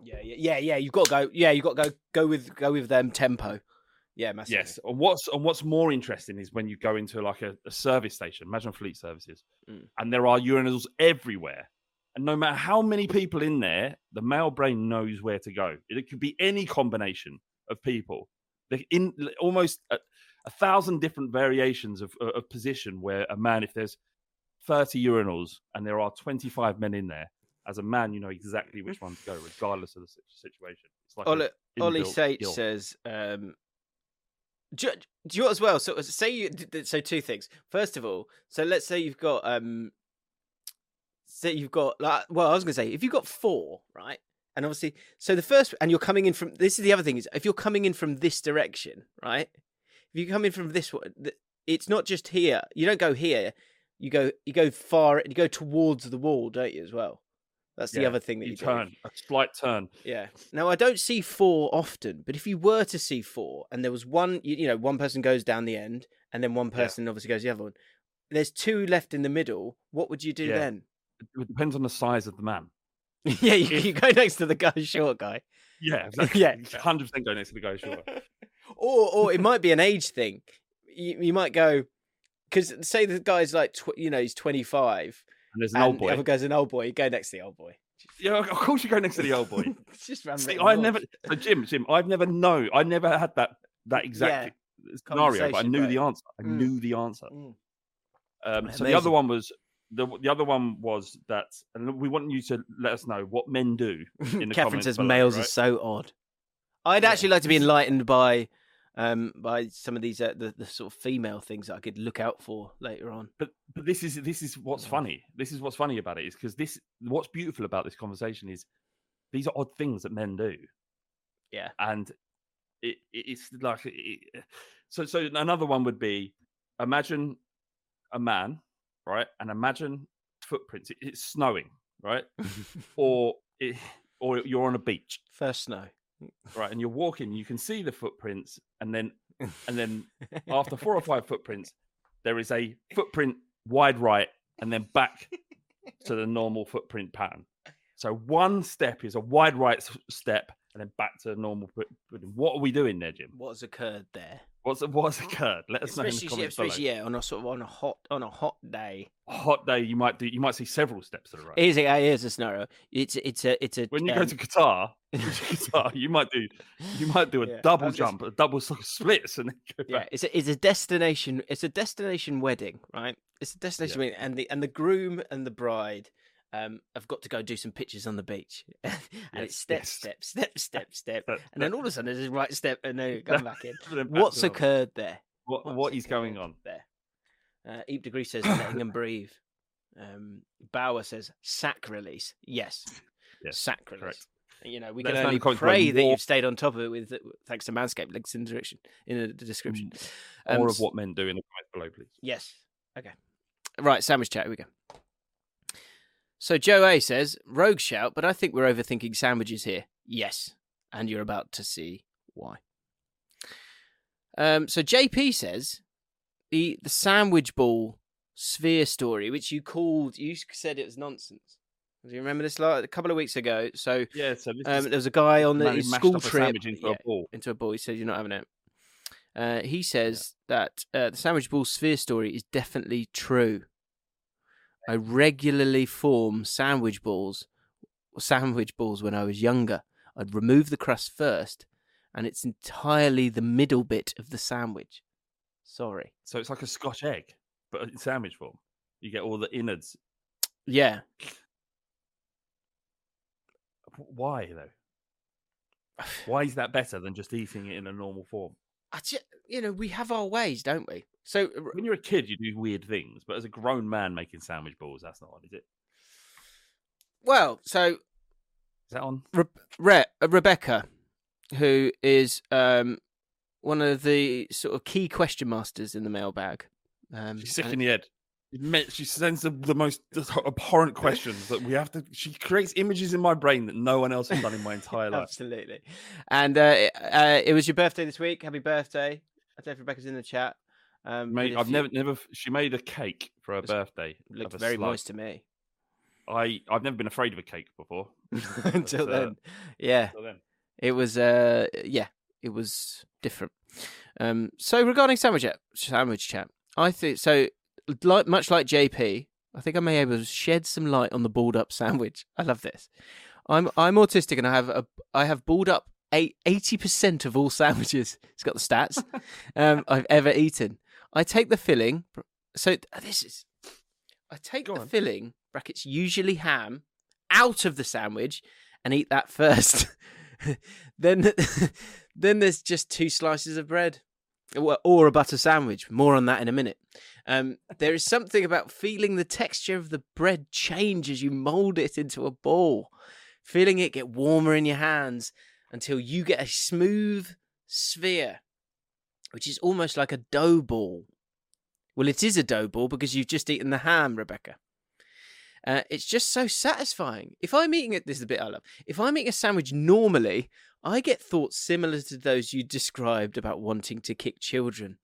Yeah, yeah, yeah, yeah. You've got to go. Yeah, you've got to go. Go with go with them tempo. Yeah, massively. Yes. And what's and what's more interesting is when you go into like a, a service station. Imagine fleet services, Mm. and there are urinals everywhere. And no matter how many people in there, the male brain knows where to go. It, could be any combination of people. Like in almost a, a thousand different variations of, of position where a man, if there's 30 urinals and there are 25 men in there, as a man, you know exactly which one to go, regardless of the situation. It's like Ollie, Ollie Sage says, um, do, you- do you know as well? So say you so two things. First of all, so let's say you've got um, say you've got like well, I was gonna say if you've got four, right? And obviously, so the first, and you're coming in from this is the other thing is if you're coming in from this direction, right? If you come in from this one, it's not just here. You don't go here. You go you go far. You go towards the wall, don't you? As well. That's the Yeah, other thing that you you, do. turn a slight turn. Yeah. Now I don't see four often, but if you were to see four, and there was one, you, you know, one person goes down the end, and then one Yeah. person obviously goes the other one. There's two left in the middle. What would you do Yeah. then? It depends on the size of the man. yeah, you, you go next to the guy, short guy, Yeah, exactly. Yeah. hundred percent go next to the guy short. or or it might be an age thing. You, you might go because say the guy's like, tw- you know, he's 25, And there's an and old the boy. other guy's an old boy. You go next to the old boy. Yeah, of course you go next to the old boy. It's just random. See, I never. So Jim, Jim, I've never know. I never had that that exact scenario, but I knew right. the answer. I Mm. knew the answer. Mm. Um, so the other one was the the other one was that, and we want you to let us know what men do. In the Catherine comments says below, males are so odd. I'd actually like to be enlightened by um by some of these uh, the, the sort of female things that I could look out for later on. but but this is this is what's funny. This is what's funny about it is because this what's beautiful about this conversation is these are odd things that men do, Yeah. and it, it- it's like it, so. So another one would be imagine a man, right, and imagine footprints. It, it's snowing, right, or it, or you're on a beach, First snow. Right, and you're walking. You can see the footprints, and then and then after four or five footprints, there is a footprint wide right and then back to the normal footprint pattern. So one step is a wide right step and then back to the normal. What are we doing there, Jim? What has occurred there? What's what's occurred? Let us know in the Especially, yeah, comments below. yeah, on a sort of on a hot on a hot day. A hot day, you might do. You might see several steps to the right. Here's a here's a scenario. It's it's a it's a when you go um, to Qatar, go to Qatar, you might do you might do a Yeah, double just- jump, a double sort of splits, and Yeah, it's a, it's a destination. It's a destination wedding, right? It's a destination wedding, and the and the groom and the bride um have got to go do some pictures on the beach, and it's step, yes. step, step, step, step, and then all of a sudden there's a right step, and then you come back in. What's occurred there? What What's what is going on? there? Uh, Eep Degree says letting them breathe. Um, Bauer says sack release. Yes, Yes, sack release. correct. You know, we can us know in only the comments below pray that you've stayed on top of it with thanks to Manscaped. Links in the direction in the description. Um, More of what men do in the comments below, please. Yes. Okay. Right, sandwich chat. Here we go. So Joe A says, "Rogue shout, but I think we're overthinking sandwiches here." Yes, and you're about to see why. Um, so JP says the the sandwich ball sphere story, which you called, you said it was nonsense. Do you remember this like, a couple of weeks ago? So Yeah, so um, there was a guy on the school a trip into a ball. into a ball. He said you're not having it. Uh, he says that uh, the sandwich ball sphere story is definitely true. I regularly form sandwich balls, sandwich balls when I was younger. I'd remove the crust first, and it's entirely the middle bit of the sandwich. Sorry. So it's like a Scotch egg, but in sandwich form. You get all the innards. Yeah. Why though? Why is that better than just eating it in a normal form? I ju- you know, we have our ways, don't we? So, When you're a kid, you do weird things, but as a grown man making sandwich balls, that's not on, is it? well, so Is that on? Re- Re- uh, Rebecca, who is um, one of the sort of key question masters in the mailbag. Um, She's sick in the head. She sends the, the most abhorrent questions that we have to. She creates images in my brain that no one else has done in my entire life. Absolutely. And uh, it- uh, it was your birthday this week. Happy birthday! I don't know if Rebecca's in the chat. Um, Mate, I've never, never. She made a cake for her It's- birthday. looked very moist to me I, I've never been afraid of a cake before. until But, uh, then. Yeah, until then. it was. Uh, yeah, it was different. Um, so regarding sandwich chat, sandwich chat, I think so. Like much like JP, I think I may be able to shed some light on the balled up sandwich. I love this. I'm I'm autistic and I have a I have balled up eighty percent of all sandwiches. It's got the stats um, I've ever eaten. I take the filling. So this is. I take Go the on. filling brackets usually ham out of the sandwich and eat that first. then then there's just two slices of bread or, a butter sandwich. More on that in a minute. Um, there is something about feeling the texture of the bread change as you mold it into a ball, feeling it get warmer in your hands until you get a smooth sphere, which is almost like a dough ball. Well, it is a dough ball because you've just eaten the ham, Rebecca. Uh, it's just so satisfying. If I'm eating it, this is the bit I love. If I'm eating a sandwich normally, I get thoughts similar to those you described about wanting to kick children.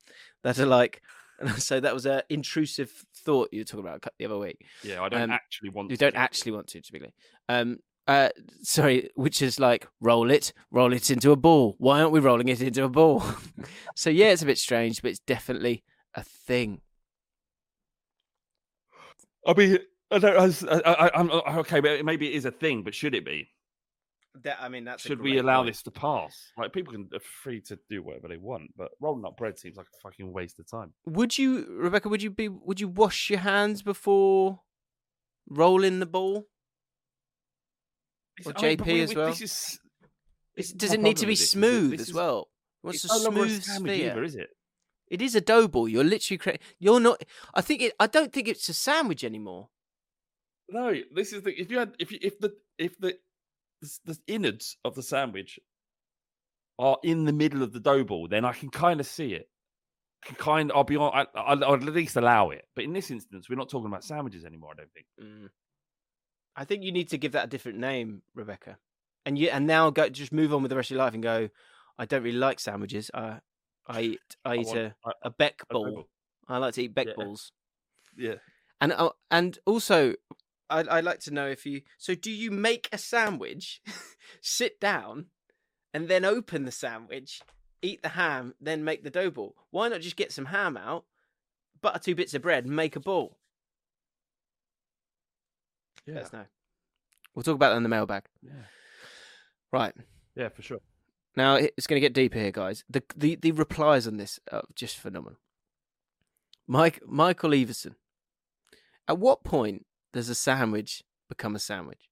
That are like, so that was an intrusive thought you were talking about the other week. Yeah, I don't Um, actually want. You to don't actually want to, typically. Um, uh, sorry, which is like roll it, roll it into a ball. Why aren't we rolling it into a ball? so yeah, it's a bit strange, but it's definitely a thing. I mean, I don't. I, I, I, I'm okay, but maybe it is a thing. But should it be? That I mean, that's should we allow this to pass? Like people can are free to do whatever they want, but rolling up bread seems like a fucking waste of time. Would you, Rebecca? Would you be? Would you wash your hands before rolling the ball? Or I JP but we- as well. This is, Is- does it need to be with this, is smooth this as well? What's it's a smooth sandwich sphere? either, is it? It is a dough ball. You're literally creating. You're not. I think it. I don't think it's a sandwich anymore. No, this is the if you had if you, if the if the the, the innards of the sandwich are in the middle of the dough ball, then I can kind of see it. Can kind, I'll be on. I, I'll, I'll at least allow it. But in this instance, we're not talking about sandwiches anymore. I don't think. Mm. I think you need to give that a different name, Rebecca. And you and now go just move on with the rest of your life and go. I don't really like sandwiches. I I eat I I eat want a, a- a beck ball. ball. I like to eat beck Yeah. balls. Yeah. And uh, and also, I'd, I'd like to know if you. So, do you make a sandwich, sit down, and then open the sandwich, eat the ham, then make the dough ball? Why not just get some ham out, butter two bits of bread, and make a ball? Yeah. Let us know. We'll talk about that in the mailbag. Yeah. Right. Yeah, for sure. Now it's going to get deeper here, guys. The the the replies on this are just phenomenal. Mike Michael Everson. At what point does a sandwich become a sandwich?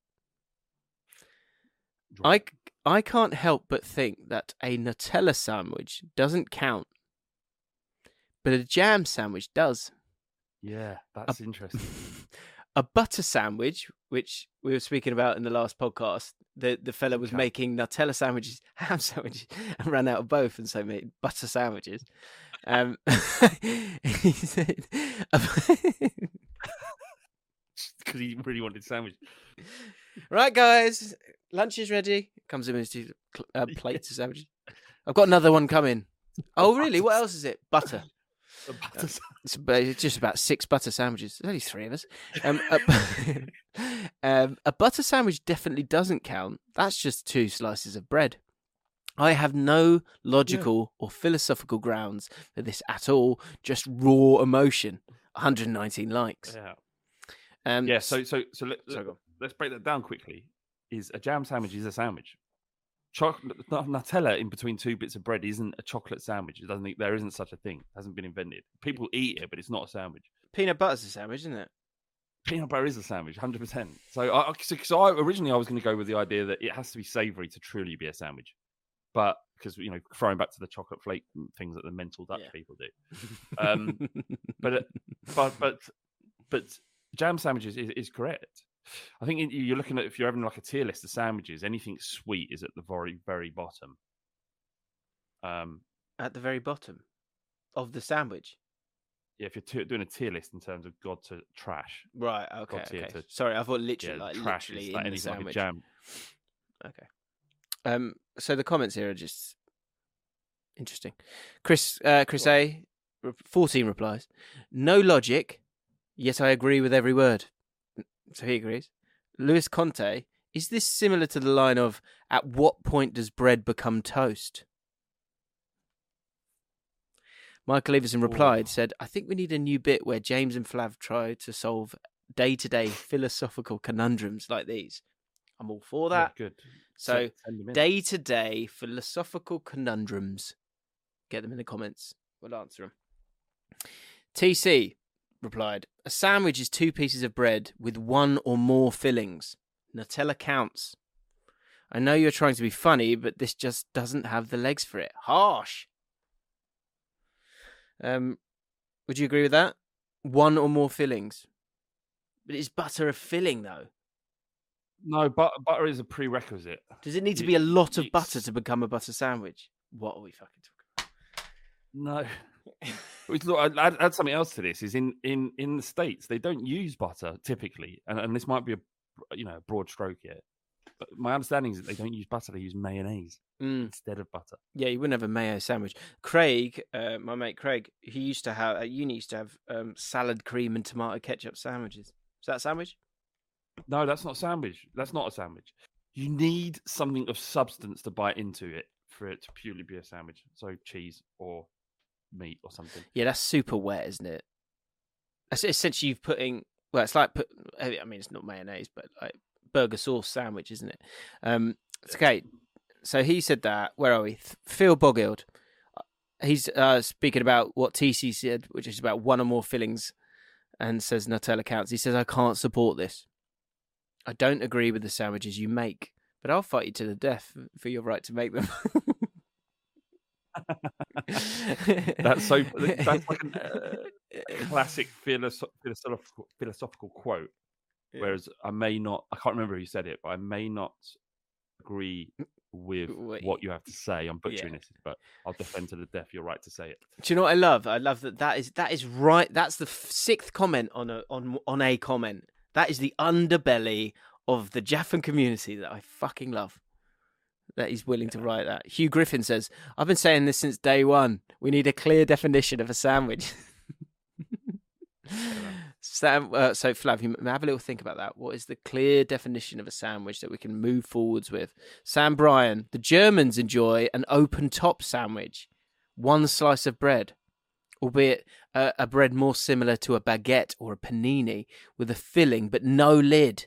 I, I can't help but think that a Nutella sandwich doesn't count, but a jam sandwich does. Yeah, that's interesting. A butter sandwich, which we were speaking about in the last podcast, the the fella was Okay. making Nutella sandwiches, ham sandwiches, and ran out of both, and so made butter sandwiches. Um, he said, Because he really wanted sandwich. "Right, guys, lunch is ready." Comes in with his uh, plates of sandwiches. I've got another one coming. Oh, really? What else is it? Butter. A butter sa- It's, it's just about six butter sandwiches. There's only three of us. Um, a, um, a butter sandwich definitely doesn't count. That's just two slices of bread. I have no logical or philosophical grounds for this at all. Just raw emotion. 119 likes. Yeah. Um, Yeah. So so so let, Sorry, go on. let's break that down quickly. Is a jam sandwich is a sandwich. Chocolate Nutella in between two bits of bread isn't a chocolate sandwich. It doesn't. There isn't such a thing. It hasn't been invented. People eat it, but it's not a sandwich. peanut butter's a sandwich, isn't it? Peanut butter is a sandwich, hundred percent. So, I, so, so I originally I was going to go with the idea that it has to be savoury to truly be a sandwich, but because you know throwing back to the chocolate flake things that the mental Dutch Yeah. people do. Um, but but but but jam sandwiches is, is correct. I think you- you're looking at if you're having like a tier list of sandwiches, anything sweet is at the very very bottom. Um, At the very bottom of the sandwich. yeah, if you're t- doing a tier list in terms of God to trash, Right. Okay. Okay. to- Sorry, I thought literally yeah, like trash literally is like in the anything like jam. Okay. Um. So the comments here are just interesting. Chris. Uh, Chris A. Fourteen replies. No logic. Yet I agree with every word. So he agrees. Luis Conte. Is this similar to the line of "At what point does bread become toast"? Michael Everson replied, said, I think we need a new bit where James and Flav try to solve day to day philosophical conundrums like these. I'm all for Yeah, that. good. So, Send- send 'em in. day to day philosophical conundrums. Get them in the comments. We'll answer them. TC replied, A sandwich is two pieces of bread with one or more fillings. Nutella counts. I know you're trying to be funny, but this just doesn't have the legs for it. Harsh. Um, would you agree with that? One or more fillings. But is butter a filling though? No, but butter is a prerequisite. Does it need to be a lot of butter to become a butter sandwich? What are we fucking talking No. Which, look, I'd add, something else to this. Is in in in the states they don't use butter typically, and, and this might be a you know a broad stroke here. But my understanding is that they don't use butter; they use mayonnaise Mm. instead of butter. Yeah, you wouldn't have a mayo sandwich. Craig, uh, my mate Craig, he used to have at uni used to have um, salad cream and tomato ketchup sandwiches. Is that a sandwich? No, that's not a sandwich. That's not a sandwich. You need something of substance to bite into it for it to purely be a sandwich. So cheese or meat or something. Yeah, that's super wet, isn't it? That's essentially you've putting. Well, it's like put. I mean, it's not mayonnaise, but like burger sauce sandwich, isn't it? Um, it's okay. So he said that. Where are we? Phil Boggild. He's uh, speaking about what TC said, which is about one or more fillings, and says Nutella counts. He says I can't support this. I don't agree with the sandwiches you make, but I'll fight you to the death for your right to make them. That's so. That's like a uh, classic philosoph- philosophical philosophical quote. Whereas I may not. I can't remember who said it, but I may not agree with Wait. what you have to say. I'm Yeah. butchering this, but I'll defend to the death your right to say it. Do you know what I love? I love that that is that is right. That's the sixth comment on a on on a comment. That is the underbelly of the Jaffin community that I fucking love. That he's willing to write that. Hugh Griffin says, "I've been saying this since day one. We need a clear definition of a sandwich." Sam, uh, so Flav, you have a little think about that. What is the clear definition of a sandwich that we can move forwards with? Sam Bryan, the Germans enjoy an open top sandwich, one slice of bread, albeit uh, a bread more similar to a baguette or a panini with a filling but no lid.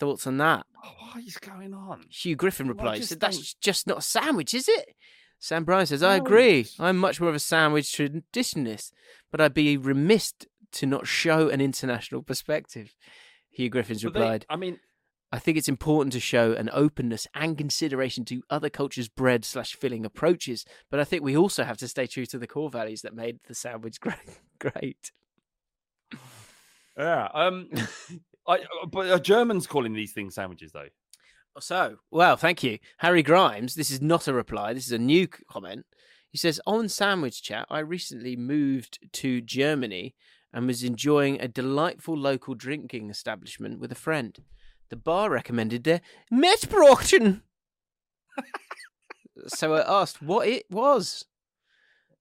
Thoughts on that? Oh, what is going on? Hugh Griffin replies, just said, "That's don't- just not a sandwich, is it?" Sam Bryan says, "I agree. I'm much more of a sandwich traditionalist, but I'd be remiss to not show an international perspective." Hugh Griffin's But they- replied, I mean, I think it's important to show an openness and consideration to other cultures' bread slash filling approaches, but I think we also have to stay true to the core values that made the sandwich great. great. yeah. Um, I, uh, but are Germans calling these things sandwiches though? So, well, thank you. Harry Grimes, this is not a reply, this is a new comment. He says, On Sandwich Chat, I recently moved to Germany and was enjoying a delightful local drinking establishment with a friend. The bar recommended their Mettbrötchen. so I asked what it was.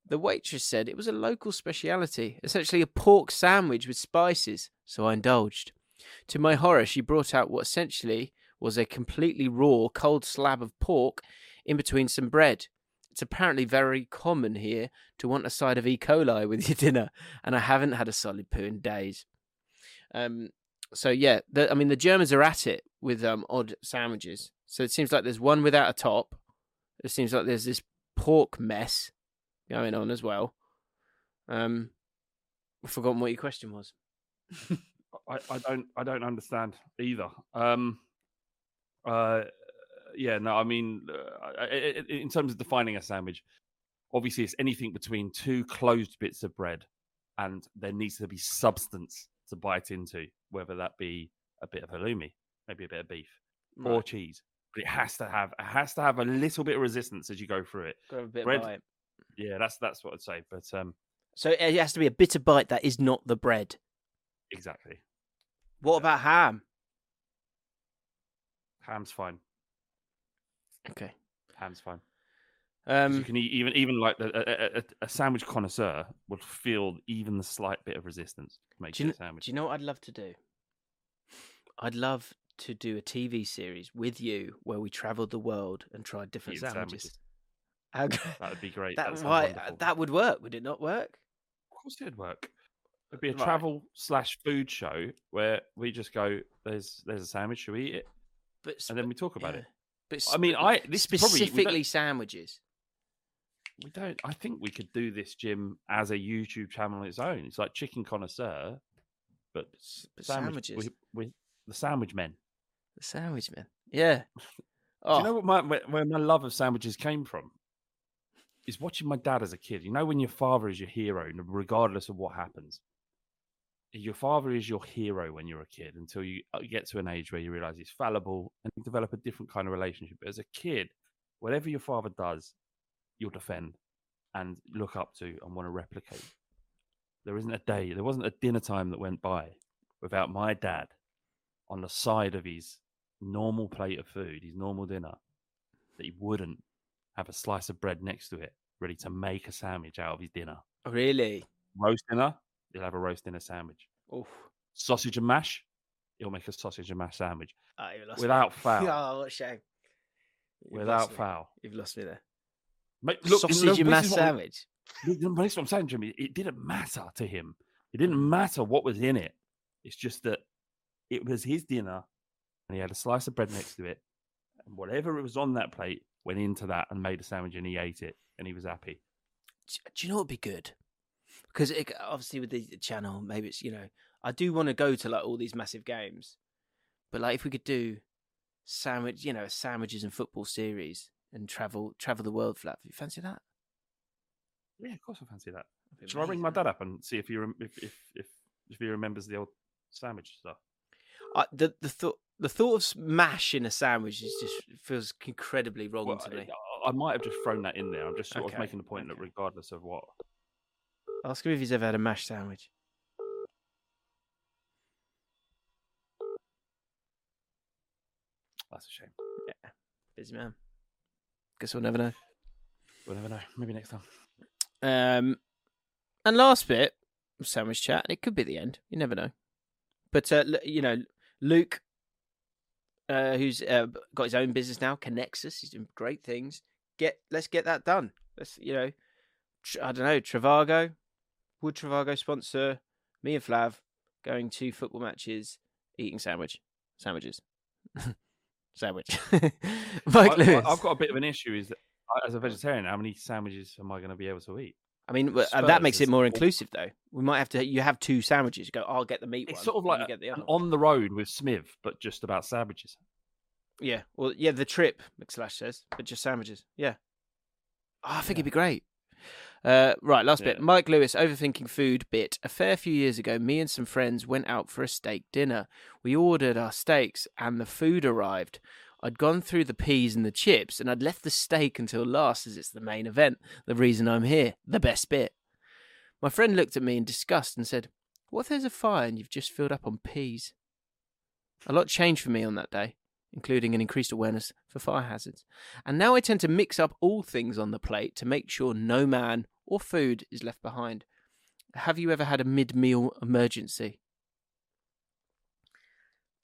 The waitress said it was a local speciality, essentially a pork sandwich with spices, so I indulged. To my horror, she brought out what essentially was a completely raw, cold slab of pork in between some bread. It's apparently very common here to want a side of E. coli with your dinner, and I haven't had a solid poo in days. Um, so yeah, the, I mean the Germans are at it with um, odd sandwiches. So it seems like there's one without a top. It seems like there's this pork mess going on as well. Um, I've forgotten what your question was. I, I don't I don't understand either. Um, uh, yeah, no, I mean, uh, I- I- in terms of defining a sandwich, obviously it's anything between two closed bits of bread, and there needs to be substance to bite into, whether that be a bit of halloumi, maybe a bit of beef, or cheese. But it has to have it has to have a little bit of resistance as you go through it. A bit of bread, bite. yeah, that's that's what I'd say. But um, So it has to be a bitter bite that is not the bread. exactly, What about ham? ham's fine. Okay. Ham's fine. Um, you can eat even even like the, a, a, a- sandwich connoisseur would feel even the slight bit of resistance to make do, you, it a sandwich. do you know what I'd love to do? I'd love to do a TV series with you where we travelled the world and tried different sandwiches. sandwiches. How That would be great. That, That why, wonderful. that would work, would it not work? Of course, it'd work. It'd be a Right. travel slash food show where we just go. There's there's a sandwich. Should we eat it? But And then we talk about yeah. it. But I mean, I this is probably- we specifically sandwiches. We don't. I think we could do this, Jim, as a YouTube channel on its own. It's like chicken connoisseur, but, but sandwich, sandwiches. We, we, the sandwich men. The sandwich man. Yeah. Do Oh, you know oh. what my where my love of sandwiches came from? Is watching my dad as a kid. You know when your father is your hero, regardless of what happens. Your father is your hero when you're a kid until you uh, get to an age where you realize he's fallible and you develop a different kind of relationship. But as a kid, whatever your father does, you'll defend and look up to and want to replicate. There isn't a day, there wasn't a dinner time that went by without my dad on the side of his normal plate of food, his normal dinner, that he wouldn't have a slice of bread next to it, ready to make a sandwich out of his dinner. really? Roast dinner, he'll have a roast dinner sandwich. Oof. Sausage and mash, he'll make a sausage and mash sandwich. Ah, lost Without me. foul. oh, what a shame. You've Without foul. You've lost me there. Mate, look, Sausage look, and mash is what we- sandwich. But th- That's what I'm saying, Jimmy. It didn't matter to him. It didn't mm. matter what was in it. It's just that it was his dinner, and he had a slice of bread next to it, and whatever it was on that plate went into that and made a sandwich, and he ate it, and he was happy. Do do you know what would be good? Because it, obviously with the channel, maybe it's you know I do want to go to like all these massive games, but like if we could do sandwich, you know, a sandwiches and football series and travel travel the world flat. You fancy that? Yeah, of course I fancy that. Be I ring my dad up and see if he rem- if, if if if he remembers the old sandwich stuff? I, the the thought the thought of mash in a sandwich is just feels incredibly wrong Well, to me. I, I might have just thrown that in there. I'm just sort Okay, of making the point that regardless of what Ask him if he's ever had a mash sandwich. that's a shame. Yeah, busy man. Guess we'll never know. We'll never know. Maybe next time. Um, and last bit sandwich chat, and it could be the end. You never know. But uh, you know, Luke, uh, who's uh, got his own business now, Connexus, he's doing great things. Get let's get that done. Let's you know, tr- I don't know, Trivago, would Trivago sponsor me and Flav going to football matches, eating sandwich, sandwiches, sandwich. Mike I, Lewis. I, have got a bit of an issue. Is that I- as a vegetarian, how many sandwiches am I going to be able to eat? I mean, Spurs that makes it more inclusive, though. We might have to. You have two sandwiches. You go. I'll get the meat It's one. sort of like get the on the road with Smith, but just about sandwiches. Yeah. Well, yeah. The trip, McSlash says, but just sandwiches. Yeah. Oh, I think it'd be great. Uh, right, last bit. Mike Lewis, overthinking food bit. A fair few years ago, me and some friends went out for a steak dinner. We ordered our steaks, and the food arrived. I'd gone through the peas and the chips, and I'd left the steak until last, as it's the main event. The reason I'm here, the best bit. My friend looked at me in disgust and said, What if there's a fire and you've just filled up on peas? A lot changed for me on that day, including an increased awareness for fire hazards. And now I tend to mix up all things on the plate to make sure no man or food is left behind. Have you ever had a mid meal emergency?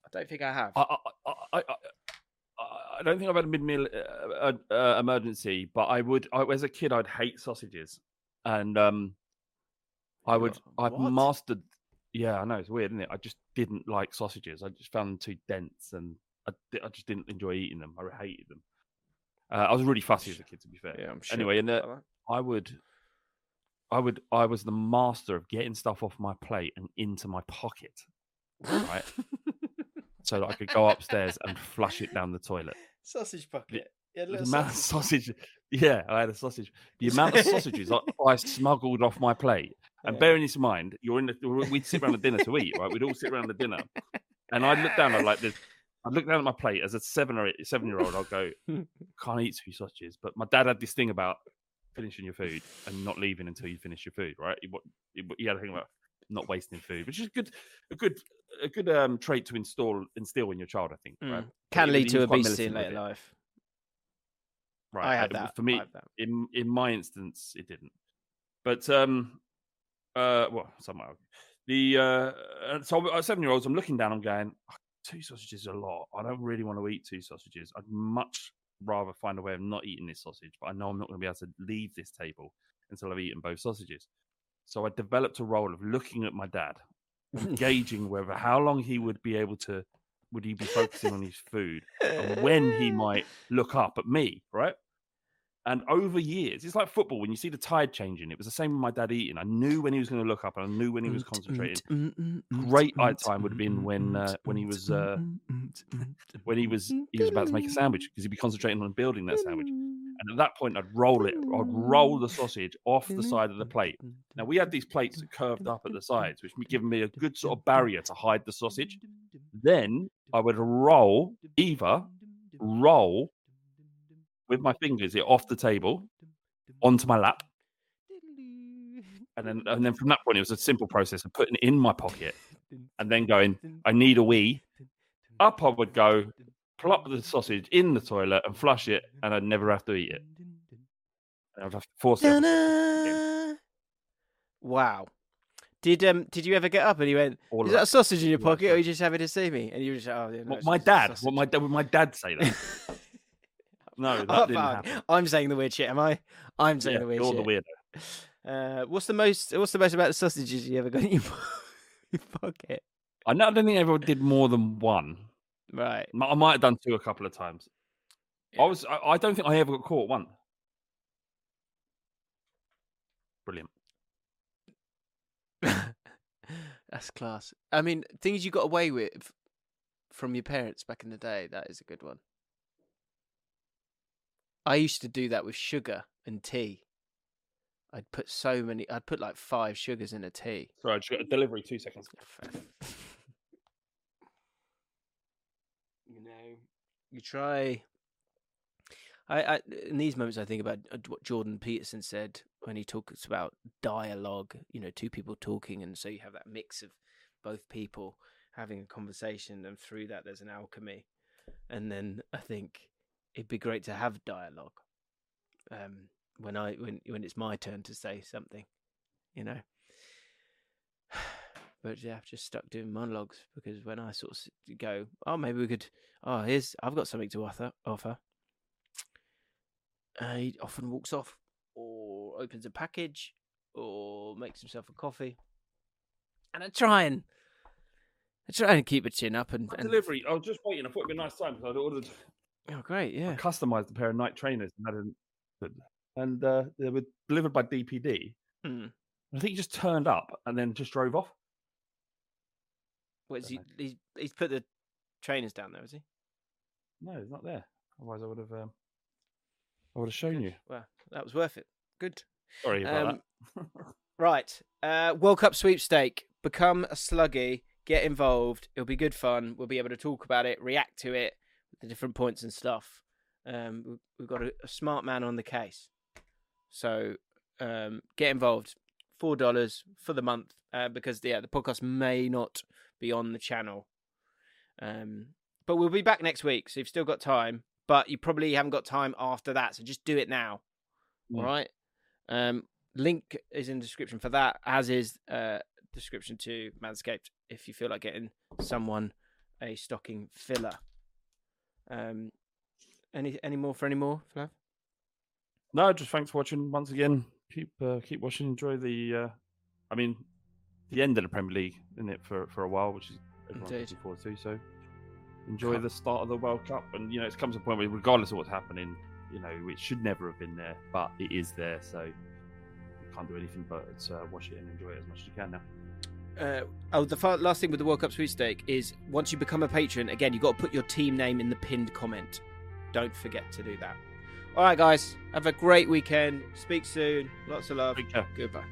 I don't think I have. I, I, I, I, I- I don't think I've had a mid-meal uh, uh, uh, emergency, but I would. I, as a kid, I'd hate sausages, and um, I would. I've mastered. Yeah, I know it's weird, isn't it? I just didn't like sausages. I just found them too dense, and I, I just didn't enjoy eating them. I hated them. Uh, I was really fussy as a kid, to be fair. Yeah, I'm sure Anyway, and uh, I would, I would, I was the master of getting stuff off my plate and into my pocket, right? so that I could go upstairs and flush it down the toilet. Sausage bucket. You had the amount of sausage. sausage. Yeah, I had a sausage. The amount of sausages I, I smuggled off my plate. And Yeah. bearing this in mind, you're in the, we'd sit around the dinner to eat, right? We'd all sit around the dinner. And I'd look down, I'd like this. I'd look down at my plate as a seven or eight, seven year old. I'd go, can't eat two sausages. But my dad had this thing about finishing your food and not leaving until you finish your food, right? He, he, had a thing about not wasting food, which is good, a good, a good um, trait to install, instill in your child, I think. Mm. But Can he- lead to was quite obesity in later life. Right. I had uh, that. For me, that. in in my instance, it didn't. But um, uh, well, somehow the uh, so at seven year olds, I'm looking down, I'm going, "Oh, two sausages is a lot. I don't really want to eat two sausages. I'd much rather find a way of not eating this sausage, but I know I'm not going to be able to leave this table until I've eaten both sausages. So I developed a role of looking at my dad, gauging whether how long he would be able to would he be focusing on his food and when he might look up at me, right? And over years, it's like football when you see the tide changing. It was the same with my dad eating. I knew when he was going to look up, and I knew when he was concentrating. Great eye time would have been when uh, when he was uh, when he was he was about to make a sandwich because he'd be concentrating on building that sandwich. And at that point, I'd roll it. I'd roll the sausage off the side of the plate. Now we had these plates that curved up at the sides, which give me a good sort of barrier to hide the sausage. Then I would roll, either roll with my fingers it off the table onto my lap, and then and then from that point it was a simple process of putting it in my pocket and then going, I need a wee. Up I would go, plop the sausage in the toilet and flush it, and I'd never have to eat it. And I'd have to force it. Wow. Did um did you ever get up and you went, All Is that a sausage in your pocket or are you just happy to see me? And you were just oh no, What, my dad, sausage." what my dad, would my dad say that? No, that Oh, didn't fuck. happen. I'm saying the weird shit, am I? I'm saying Yeah, the weird you're shit. the weirdo. Uh, what's the most? What's the most about the sausages you ever got in your, your pocket? I know- I don't think I ever did more than one. Right. I might have done two a couple of times. I was. I, I don't think I ever got caught one. Brilliant. That's class. I mean, things you got away with from your parents back in the day. That is a good one. I used to do that with sugar and tea. I'd put so many. I'd put like five sugars in a tea. Sorry, I just got a delivery. Two seconds. you know, you try. I, I in these moments I think about uh, what Jordan Peterson said when he talks about dialogue. You know, two people talking, and so you have that mix of both people having a conversation, and through that there's an alchemy. And then I think it'd be great to have dialogue um, when I when when it's my turn to say something, you know. But yeah, I've just stuck doing monologues because when I sort of go, oh, maybe we could. Oh, here's I've got something to offer. Offer. Uh, he often walks off, or opens a package, or makes himself a coffee, and I try and I try and keep a chin up and, and Delivery. I was just waiting. I thought it'd be a nice time because I'd ordered. Oh, great! I Yeah. customized a pair of Nike trainers and had and uh, they were delivered by DPD. Hmm. I think he just turned up and then just drove off. What is he? He's, he's put the trainers down there, is he? No, he's not there. Otherwise, I would have. Um, I would have shown you. Well, that was worth it. Good. Sorry about Um, that. Right. Uh, World Cup sweepstake. Become a sluggy. Get involved. It'll be good fun. We'll be able to talk about it, react to it, the different points and stuff. Um, we- we've got a, a smart man on the case. So um, get involved. Four dollars for the month uh, because yeah, the podcast may not be on the channel. Um, but we'll be back next week, so you've still got time. But you probably haven't got time after that, so just do it now. All Mm. right. Um, link is in the description for that, as is uh, description to Manscaped if you feel like getting someone a stocking filler. Um, any any more for any more, Flav? No, just thanks for watching once again. Keep uh, keep watching. Enjoy the. Uh, I mean, the end of the Premier League, isn't it, for for a while, which is everyone's Indeed. looking forward to. So enjoy Can't- the start of the World Cup, and you know, it's come to a point where, regardless of what's happening, you know, it should never have been there, but it is there. So you can't do anything but uh, watch it and enjoy it as much as you can now. Uh, oh, the fa- last thing with the World Cup sweepstake is once you become a patron, again, you've got to put your team name in the pinned comment. don't forget to do that. All right, guys, have a great weekend. Speak soon. Lots of love. Take care. Goodbye.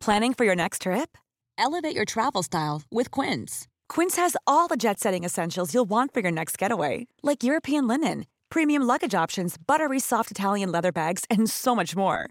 Planning for your next trip? Elevate your travel style with Quince. Quince has all the jet setting essentials you'll want for your next getaway, like European linen, premium luggage options, buttery soft Italian leather bags, and so much more.